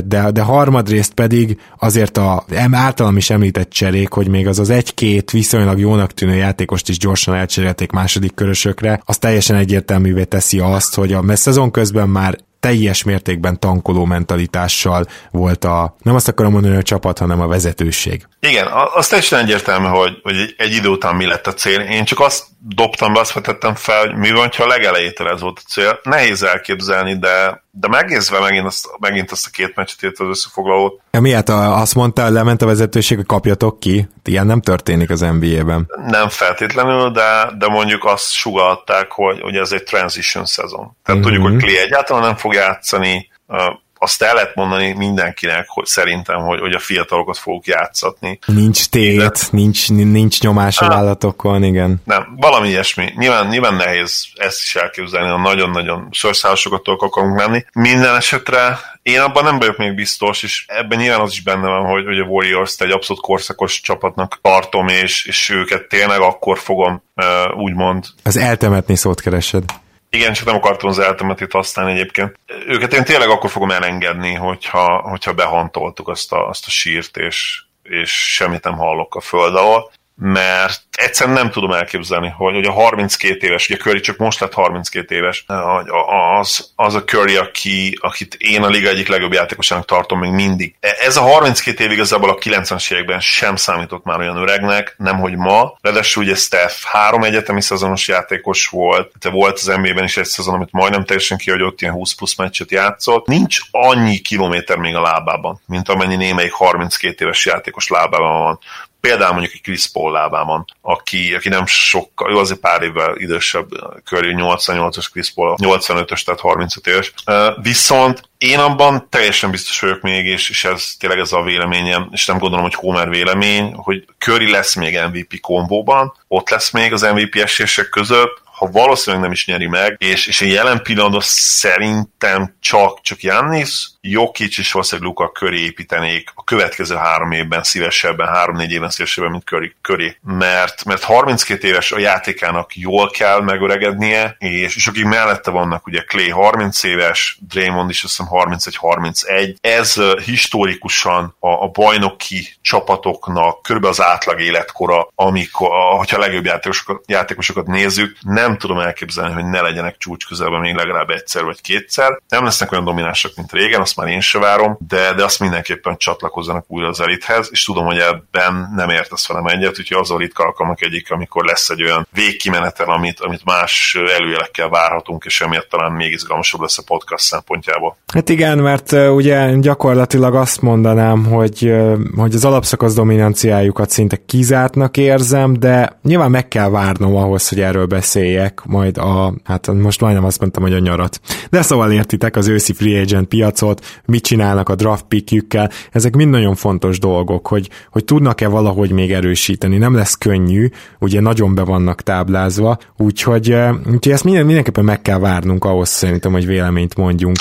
De, de harmadrészt pedig azért a általam is említett cserék, hogy még az az egy-két viszonylag jónak tűnő játékost is gyorsan elcserélték második körösökre, az teljesen egyértelművé teszi azt, hogy a szezon közben már teljes mértékben tankoló mentalitással volt a, nem azt akarom mondani, hogy a csapat, hanem a vezetőség. Igen, az teljesen egyértelmű, hogy, hogy egy, idő után mi lett a cél. Én csak azt dobtam be, azt vetettem fel, hogy mi van, ha a legelejétől ez volt a cél. Nehéz elképzelni, de, de megnézve megint azt, megint azt a két meccset írt az összefoglalót. Ja, miért azt mondta, lement a vezetőség, hogy kapjatok ki? Ilyen nem történik az NBA-ben. Nem feltétlenül, de, de mondjuk azt sugalták, hogy, hogy ez egy transition szezon. Tehát mm-hmm. tudjuk, hogy Clay egyáltalán nem fog játszani, azt el lehet mondani mindenkinek, hogy szerintem, hogy, hogy a fiatalokat fogok játszatni. Nincs tét, nincs, nincs nyomás a vállatokon, igen. Nem, valami ilyesmi. Nyilván, nyilván nehéz ezt is elképzelni, ha nagyon-nagyon sorszálosokat akarunk lenni. Minden esetre én abban nem vagyok még biztos, és ebben nyilván az is benne van, hogy, hogy a Warriors-t egy abszolút korszakos csapatnak tartom, és, és őket tényleg akkor fogom úgymond... Az eltemetni szót keresed. Igen, csak nem akartam az eltemetét használni egyébként. Őket én tényleg akkor fogom elengedni, hogyha, hogyha behantoltuk azt a, azt a sírt, és, és semmit nem hallok a föld alól mert egyszerűen nem tudom elképzelni, hogy, hogy a 32 éves, ugye Curry csak most lett 32 éves, az, az a Curry, aki, akit én a liga egyik legjobb játékosának tartom még mindig. E, ez a 32 év igazából a 90-es években sem számított már olyan öregnek, nem hogy ma. Ráadásul ugye Steph három egyetemi szezonos játékos volt, te volt az NBA-ben is egy szezon, amit majdnem teljesen kihagyott, ilyen 20 plusz meccset játszott. Nincs annyi kilométer még a lábában, mint amennyi némelyik 32 éves játékos lábában van például mondjuk egy Chris Paul lábában, aki, aki nem sokkal, ő azért pár évvel idősebb, körül 88-as Chris Paul, 85-ös, tehát 35 éves. Viszont én abban teljesen biztos vagyok még, és, és ez tényleg ez a véleményem, és nem gondolom, hogy Homer vélemény, hogy Curry lesz még MVP kombóban, ott lesz még az MVP esések között, ha valószínűleg nem is nyeri meg, és, és jelen pillanatban szerintem csak, csak Jannis, Jokic és valószínűleg Luka köré építenék a következő három évben szívesebben, három-négy évben szívesebben, mint köré, köré. Mert, mert 32 éves a játékának jól kell megöregednie, és, és akik mellette vannak, ugye Clay 30 éves, Draymond is azt hiszem 31-31. Ez uh, historikusan a, a bajnoki csapatoknak körülbelül az átlag életkora, amikor, hogyha a legjobb játékosokat, játékosokat nézzük, nem tudom elképzelni, hogy ne legyenek csúcs közelben még legalább egyszer vagy kétszer. Nem lesznek olyan dominánsak, mint régen, azt már én se várom, de, de azt mindenképpen csatlakozzanak újra az elithez, és tudom, hogy ebben nem értesz velem egyet, úgyhogy az a ritka alkalmak egyik, amikor lesz egy olyan végkimenetel, amit, amit más előjelekkel várhatunk, és emiatt talán még izgalmasabb lesz a podcast szempontjából. Hát igen, mert ugye gyakorlatilag azt mondanám, hogy, hogy az alapszakasz dominanciájukat szinte kizártnak érzem, de nyilván meg kell várnom ahhoz, hogy erről beszéljek majd a, hát most majdnem azt mondtam, hogy a nyarat. De szóval értitek az őszi free agent piacot, mit csinálnak a draft pickjükkel, ezek mind nagyon fontos dolgok, hogy, hogy tudnak-e valahogy még erősíteni, nem lesz könnyű, ugye nagyon be vannak táblázva, úgyhogy, úgyhogy ezt minden, mindenképpen meg kell várnunk ahhoz szerintem, hogy véleményt mondjunk.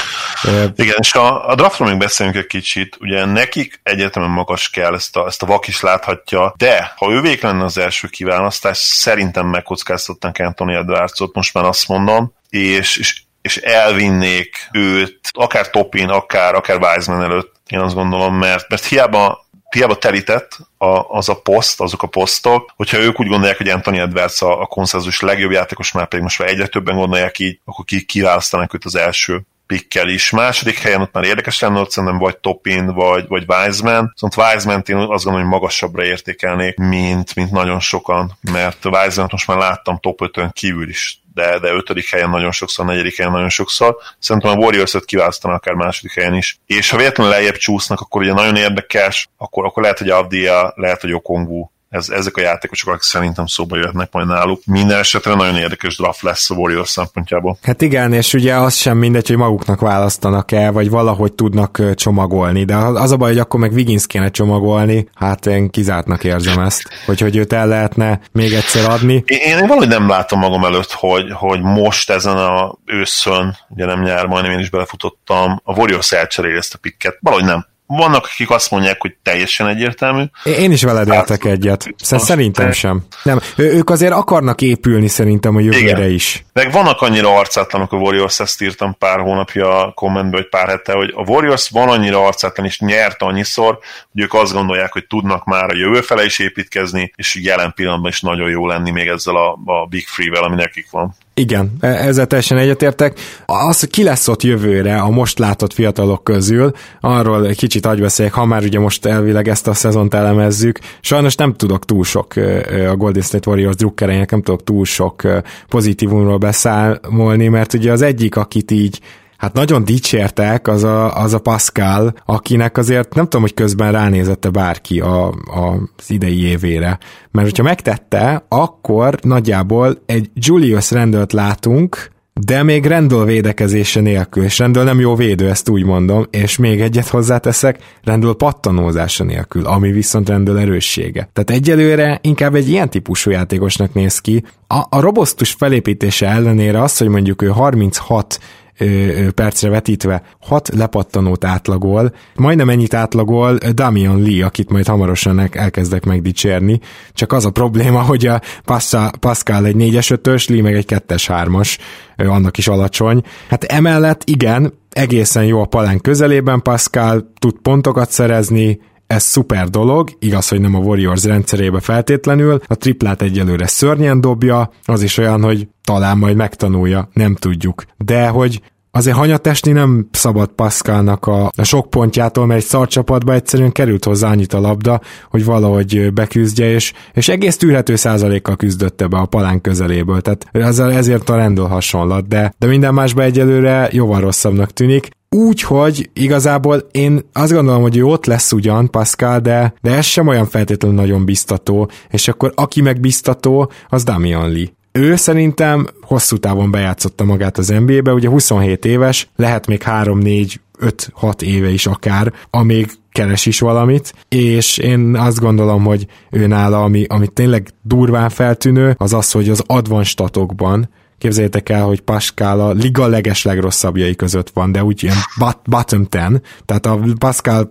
Igen, és a, a draftról még beszélünk egy kicsit, ugye nekik egyetemen magas kell, ezt a, ezt a vak is láthatja, de ha ővék lenne az első kiválasztás, szerintem megkockáztatnánk Anthony Edwardsot, most már azt mondom, és, és és elvinnék őt, akár Topin, akár, akár Wiseman előtt, én azt gondolom, mert, mert hiába, hiába telített a, az a poszt, azok a posztok, hogyha ők úgy gondolják, hogy Anthony Edwards a, a konszenzus legjobb játékos, már pedig most már egyre többen gondolják így, akkor ki kiválasztanak őt az első pikkel is. Második helyen ott már érdekes lenne, ott szerintem vagy Topin, vagy, vagy Wiseman. Viszont Wiseman én azt gondolom, hogy magasabbra értékelnék, mint, mint nagyon sokan, mert Wiseman most már láttam top 5-ön kívül is de, de ötödik helyen nagyon sokszor, negyedik helyen nagyon sokszor. Szerintem a Warriors-öt kiválasztanak akár második helyen is. És ha véletlenül lejjebb csúsznak, akkor ugye nagyon érdekes, akkor, akkor lehet, hogy Avdia, lehet, hogy Okongu ez, ezek a játékosok, akik szerintem szóba jöhetnek majd náluk. Minden esetre nagyon érdekes draft lesz a Warriors szempontjából. Hát igen, és ugye az sem mindegy, hogy maguknak választanak el, vagy valahogy tudnak csomagolni, de az a baj, hogy akkor meg Wiggins kéne csomagolni, hát én kizártnak érzem ezt, hogy, hogy őt el lehetne még egyszer adni. Én, én valahogy nem látom magam előtt, hogy, hogy most ezen a őszön, ugye nem nyár, majdnem én is belefutottam, a Warriors elcseréli ezt a pikket. Valahogy nem vannak, akik azt mondják, hogy teljesen egyértelmű. Én is veled hát, értek egyet. Szerintem sem. Nem, ők azért akarnak épülni szerintem a jövőre Igen. is. Meg vannak annyira arcátlanok a Warriors, ezt írtam pár hónapja a kommentben, vagy pár hete, hogy a Warriors van annyira arcátlan, és nyert annyiszor, hogy ők azt gondolják, hogy tudnak már a jövő fele is építkezni, és jelen pillanatban is nagyon jó lenni még ezzel a, a Big Free-vel, ami nekik van. Igen, e, ezzel teljesen egyetértek. Az, ki lesz ott jövőre a most látott fiatalok közül, arról kicsit agybeszéljek, ha már ugye most elvileg ezt a szezont elemezzük. Sajnos nem tudok túl sok a Golden State Warriors drukkereinek, nem tudok túl sok pozitívumról beszámolni, mert ugye az egyik, akit így hát nagyon dicsértek, az a, az a Pascal, akinek azért nem tudom, hogy közben ránézette bárki a, a, az idei évére. Mert hogyha megtette, akkor nagyjából egy Julius Rendelt látunk, de még Rendel védekezése nélkül, és Rendel nem jó védő, ezt úgy mondom, és még egyet hozzáteszek, Rendel pattanózása nélkül, ami viszont Rendel erőssége. Tehát egyelőre inkább egy ilyen típusú játékosnak néz ki. A, a robosztus felépítése ellenére az, hogy mondjuk ő 36 percre vetítve 6 lepattanót átlagol, majdnem ennyit átlagol Damian Lee, akit majd hamarosan elkezdek megdicsérni, csak az a probléma, hogy a Pascal egy 4-es 5-ös, Lee meg egy 2-es 3-as, annak is alacsony. Hát emellett igen, egészen jó a palán közelében Pascal, tud pontokat szerezni, ez szuper dolog, igaz, hogy nem a Warriors rendszerébe feltétlenül, a triplát egyelőre szörnyen dobja, az is olyan, hogy talán majd megtanulja, nem tudjuk. De hogy azért hanyatesni nem szabad Pascalnak a, a sok pontjától, mert egy szarcsapatba egyszerűen került hozzá annyit a labda, hogy valahogy beküzdje, és, és egész tűrhető százalékkal küzdötte be a palán közeléből, tehát ezzel ezért a rendől hasonlat, de, de minden másban egyelőre jóval rosszabbnak tűnik. Úgy, hogy igazából én azt gondolom, hogy ő ott lesz ugyan, Pascal, de, de ez sem olyan feltétlenül nagyon biztató, és akkor aki meg biztató, az Damian Lee. Ő szerintem hosszú távon bejátszotta magát az NBA-be, ugye 27 éves, lehet még 3-4 5-6 éve is akár, amíg keres is valamit, és én azt gondolom, hogy ő nála, ami, ami tényleg durván feltűnő, az az, hogy az advanced statokban Képzeljétek el, hogy Pascal a liga leges legrosszabbjai között van, de úgy ilyen bottom ten, tehát a Pascal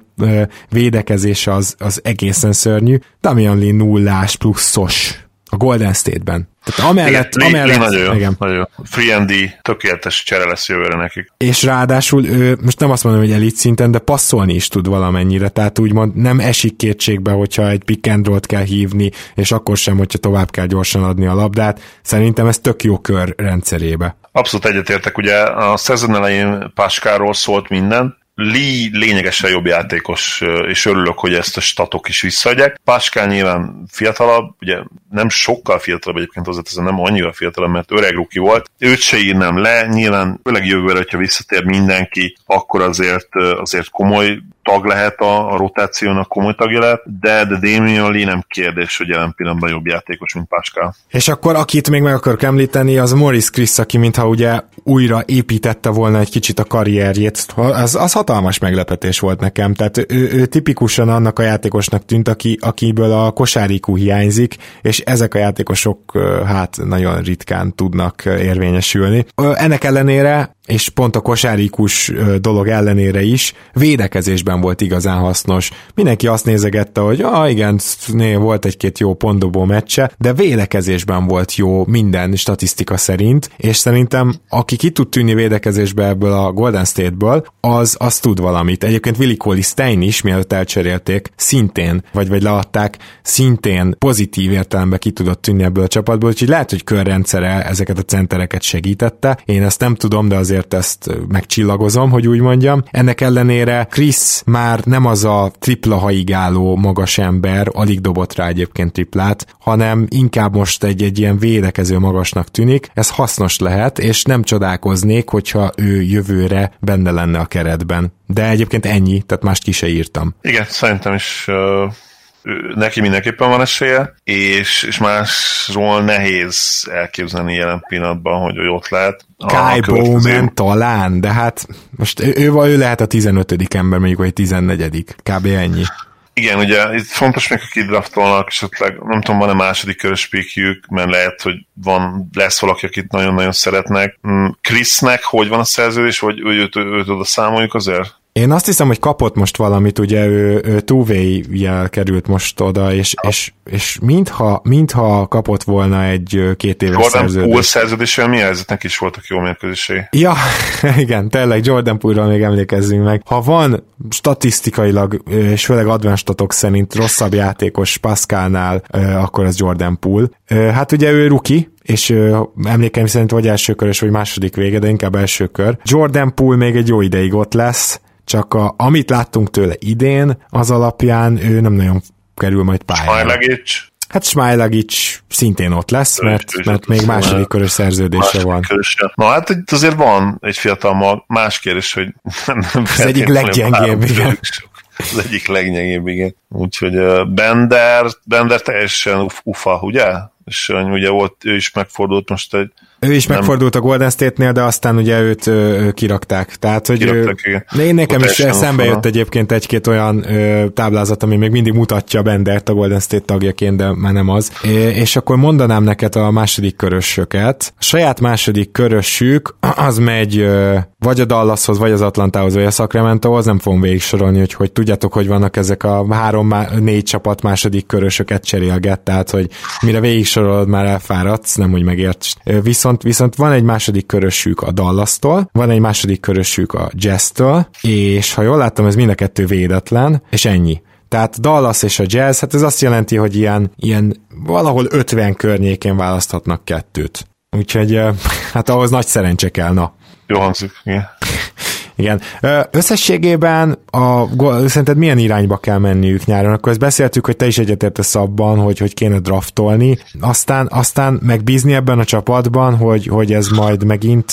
védekezése az, az egészen szörnyű. Damian Lee nullás pluszos a Golden State-ben. Tehát amellett, igen, amellett nagyon jó, igen. nagyon jó. Free and D, tökéletes csere lesz jövőre nekik. És ráadásul ő, most nem azt mondom, hogy elit szinten, de passzolni is tud valamennyire, tehát úgymond nem esik kétségbe, hogyha egy pick and roll kell hívni, és akkor sem, hogyha tovább kell gyorsan adni a labdát. Szerintem ez tök jó kör rendszerébe. Abszolút egyetértek, ugye a szezon elején Páskáról szólt minden, Lee lényegesen jobb játékos, és örülök, hogy ezt a statok is visszaadják. Pascal nyilván fiatalabb, ugye nem sokkal fiatalabb egyébként ez nem annyira fiatalabb, mert öreg ruki volt. Őt se írnám le, nyilván főleg jövőre, hogyha visszatér mindenki, akkor azért, azért komoly tag lehet a, a rotációnak, komoly tagja lehet, de, de Damien Lee nem kérdés, hogy jelen pillanatban jobb játékos, mint Pascal. És akkor akit még meg akarok említeni, az Morris Chris, aki mintha ugye újra építette volna egy kicsit a karrierjét. Az, az hatalmas meglepetés volt nekem, tehát ő, ő tipikusan annak a játékosnak tűnt, aki, akiből a kosárikú hiányzik, és ezek a játékosok hát nagyon ritkán tudnak érvényesülni. Ennek ellenére és pont a kosárikus dolog ellenére is védekezésben volt igazán hasznos. Mindenki azt nézegette, hogy ah igen, né, volt egy-két jó pontdobó meccse, de védekezésben volt jó minden statisztika szerint, és szerintem aki ki tud tűnni védekezésbe ebből a Golden State-ből, az, az tud valamit. Egyébként Willi Coley Stein is, mielőtt elcserélték, szintén, vagy, vagy leadták, szintén pozitív értelemben ki tudott tűnni ebből a csapatból, úgyhogy lehet, hogy körrendszere ezeket a centereket segítette. Én ezt nem tudom, de azért ezt megcsillagozom, hogy úgy mondjam. Ennek ellenére Chris már nem az a tripla haigáló magas ember, alig dobott rá egyébként triplát, hanem inkább most egy, egy ilyen védekező magasnak tűnik. Ez hasznos lehet, és nem csodálkoznék, hogyha ő jövőre benne lenne a keretben. De egyébként ennyi, tehát mást ki se írtam. Igen, szerintem is uh neki mindenképpen van esélye, és, és másról nehéz elképzelni jelen pillanatban, hogy ő ott lehet. Kai Bowman talán, de hát most ő, ő, ő lehet a 15. ember, mondjuk, vagy 14. Kb. ennyi. Igen, ugye itt fontos még, hogy kidraftolnak, és ott nem tudom, van-e második körös pikjük, mert lehet, hogy van, lesz valaki, akit nagyon-nagyon szeretnek. Mm, Chrisnek hogy van a szerződés, vagy őt, őt, őt oda számoljuk azért? Én azt hiszem, hogy kapott most valamit, ugye ő, ő two jel került most oda, és, és, és mintha, mintha kapott volna egy két éves Jordan szerződést. Jordan szerződéssel mi helyzetnek is voltak jó mérkőzései? Ja, igen, tényleg Jordan Poole-ról még emlékezzünk meg. Ha van statisztikailag, és főleg advanced szerint rosszabb játékos Pascalnál, akkor az Jordan Poole. Hát ugye ő ruki, és emlékeim szerint vagy első körös, vagy második vége, de inkább első kör. Jordan Poole még egy jó ideig ott lesz, csak a, amit láttunk tőle idén, az alapján ő nem nagyon kerül majd pályára. Smajlagics? Hát Smajlagics szintén ott lesz, mert, mert még második körös szerződése második van. Na hát itt azért van egy fiatal mag, más kérdés, hogy nem, nem Az egyik leggyengébb, igen. Az egyik leggyengébb, igen. Úgyhogy uh, Bender, Bender teljesen ufa, ugye? És uh, ugye volt, ő is megfordult most egy ő is nem. megfordult a Golden State-nél, de aztán ugye őt ö, kirakták. Tehát, hogy kirakták, ő. Én nekem is szembe jött egyébként egy-két olyan ö, táblázat, ami még mindig mutatja Bendert a Golden State tagjaként, de már nem az. É, és akkor mondanám neked a második körösöket. A saját második körösük az megy ö, vagy a Dallashoz, vagy az Atlantához, vagy a Sacramentohoz, nem fogom végig sorolni, hogy, hogy tudjátok, hogy vannak ezek a három, négy csapat második körösöket cserélget, tehát, hogy mire végig sorolod, már elfáradsz, nem hogy megérts. Viszont viszont, van egy második körösük a Dallas-tól, van egy második körösük a Jazz-től, és ha jól láttam, ez mind a kettő védetlen, és ennyi. Tehát Dallas és a Jazz, hát ez azt jelenti, hogy ilyen, ilyen valahol 50 környékén választhatnak kettőt. Úgyhogy hát ahhoz nagy szerencse kell, na. Jó hangzik, igen. Igen. Összességében a, szerinted milyen irányba kell menniük nyáron? Akkor ezt beszéltük, hogy te is egyetértesz abban, hogy, hogy kéne draftolni, aztán, aztán megbízni ebben a csapatban, hogy, hogy ez majd megint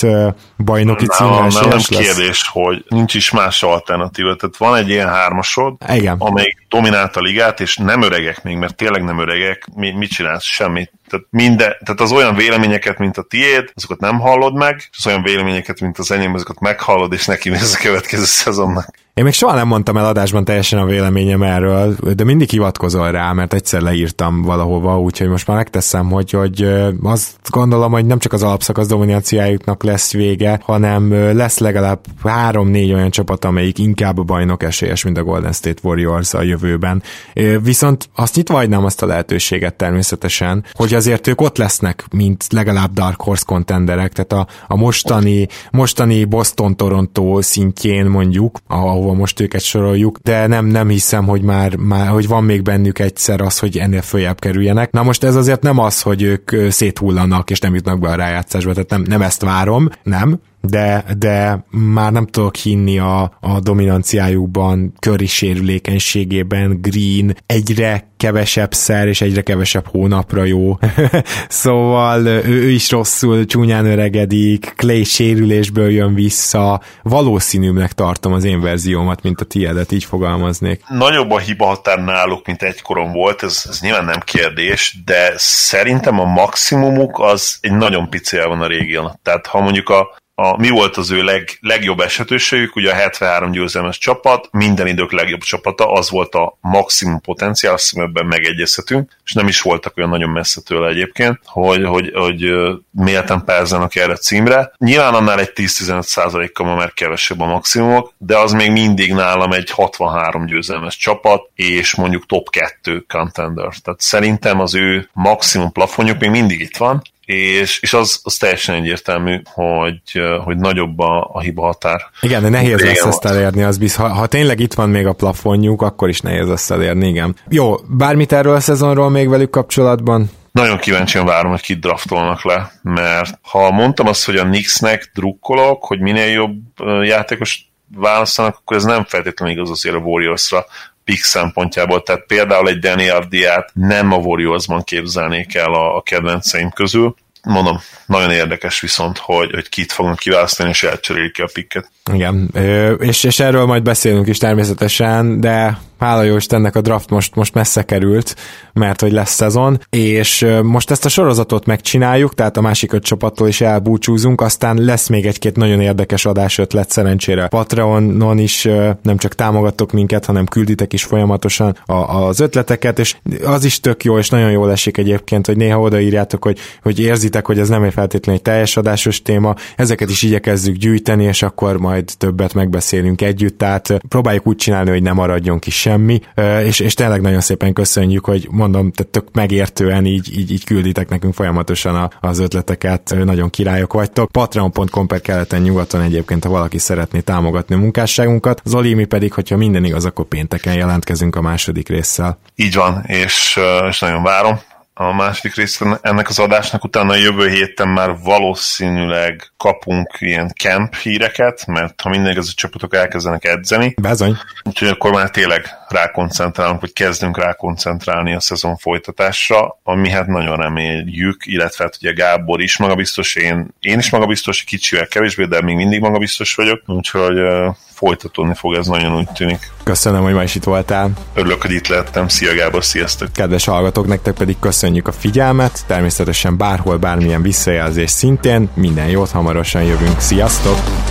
bajnoki címre nem, nem, kérdés, hogy nincs is más alternatíva. Tehát van egy ilyen hármasod, Igen. amelyik dominált a ligát, és nem öregek még, mert tényleg nem öregek, mi, mit csinálsz? Semmit. Tehát, minden, tehát az olyan véleményeket, mint a tiéd, azokat nem hallod meg, és az olyan véleményeket, mint az enyém, azokat meghallod, és neki mész a következő szezonnak. Én még soha nem mondtam el adásban teljesen a véleményem erről, de mindig hivatkozol rá, mert egyszer leírtam valahova, úgyhogy most már megteszem, hogy, hogy azt gondolom, hogy nem csak az alapszakasz dominanciájuknak lesz vége, hanem lesz legalább három-négy olyan csapat, amelyik inkább a bajnok esélyes, mint a Golden State Warriors a jövőben. Viszont azt nyitva hagynám azt a lehetőséget természetesen, hogy azért ők ott lesznek, mint legalább Dark Horse contenderek, tehát a, a mostani, mostani Boston-Toronto szintjén mondjuk, ahova most őket soroljuk, de nem, nem hiszem, hogy már, már hogy van még bennük egyszer az, hogy ennél följebb kerüljenek. Na most ez azért nem az, hogy ők széthullanak és nem jutnak be a rájátszásba, tehát nem, nem ezt várom, nem, de, de már nem tudok hinni a, a dominanciájukban, köri sérülékenységében, Green egyre kevesebb szer és egyre kevesebb hónapra jó. szóval ő, ő is rosszul, csúnyán öregedik, Clay sérülésből jön vissza. Valószínűbbnek tartom az én verziómat, mint a tiédet, így fogalmaznék. Nagyobb a hiba határ náluk, mint egykoron volt, ez, ez nyilván nem kérdés, de szerintem a maximumuk az egy nagyon pici van a régión. Tehát ha mondjuk a a, mi volt az ő leg, legjobb esetőségük, ugye a 73 győzelmes csapat, minden idők legjobb csapata, az volt a maximum potenciál, azt hiszem ebben megegyezhetünk, és nem is voltak olyan nagyon messze tőle egyébként, hogy, hogy, hogy mélten pázzanak erre a címre. Nyilván annál egy 10-15 kal ma már kevesebb a maximumok, de az még mindig nálam egy 63 győzelmes csapat, és mondjuk top 2 contender. Tehát szerintem az ő maximum plafonjuk még mindig itt van, és, és az, az teljesen egyértelmű, hogy, hogy nagyobb a, a hiba határ. Igen, de nehéz lesz ezt elérni, az biz, ha, ha tényleg itt van még a plafonjuk, akkor is nehéz lesz elérni, igen. Jó, bármit erről a szezonról még velük kapcsolatban? Nagyon kíváncsian várom, hogy kit draftolnak le, mert ha mondtam azt, hogy a Knicksnek drukkolok, hogy minél jobb játékos választanak, akkor ez nem feltétlenül igaz azért a Warriorsra pick szempontjából, tehát például egy Danny Ardiát nem a Warriorsban képzelnék el a, a kedvenceim közül. Mondom, nagyon érdekes viszont, hogy, hogy kit fognak kiválasztani, és elcserélik ki a picket. Igen, és, és erről majd beszélünk is természetesen, de hála jó Istennek a draft most, most messze került, mert hogy lesz szezon, és most ezt a sorozatot megcsináljuk, tehát a másik öt csapattól is elbúcsúzunk, aztán lesz még egy-két nagyon érdekes adás ötlet szerencsére. Patreonon is nem csak támogatok minket, hanem külditek is folyamatosan a, az ötleteket, és az is tök jó, és nagyon jól esik egyébként, hogy néha odaírjátok, hogy, hogy érzitek, hogy ez nem egy feltétlenül egy teljes adásos téma, ezeket is igyekezzük gyűjteni, és akkor majd többet megbeszélünk együtt, tehát próbáljuk úgy csinálni, hogy nem maradjon ki semmi, és, és tényleg nagyon szépen köszönjük, hogy mondom, tehát tök megértően így, így, így külditek nekünk folyamatosan az ötleteket, nagyon királyok vagytok. Patreon.com per keleten nyugaton egyébként, ha valaki szeretné támogatni a munkásságunkat. Zoli, mi pedig, hogyha minden igaz, akkor pénteken jelentkezünk a második résszel. Így van, és, és nagyon várom a második részt ennek az adásnak, utána a jövő héten már valószínűleg kapunk ilyen camp híreket, mert ha minden igaz, a csapatok elkezdenek edzeni. Bezony. Úgyhogy akkor már tényleg rákoncentrálunk, vagy kezdünk rákoncentrálni a szezon folytatásra, ami hát nagyon reméljük, illetve hát ugye Gábor is magabiztos, én, én is magabiztos, kicsivel kevésbé, de még mindig magabiztos vagyok, úgyhogy folytatódni fog, ez nagyon úgy tűnik. Köszönöm, hogy ma is itt voltál. Örülök, hogy itt lehettem. Szia Gábor, sziasztok! Kedves hallgatók, nektek pedig köszönjük a figyelmet, természetesen bárhol bármilyen visszajelzés szintén, minden jót, hamarosan jövünk. Sziasztok!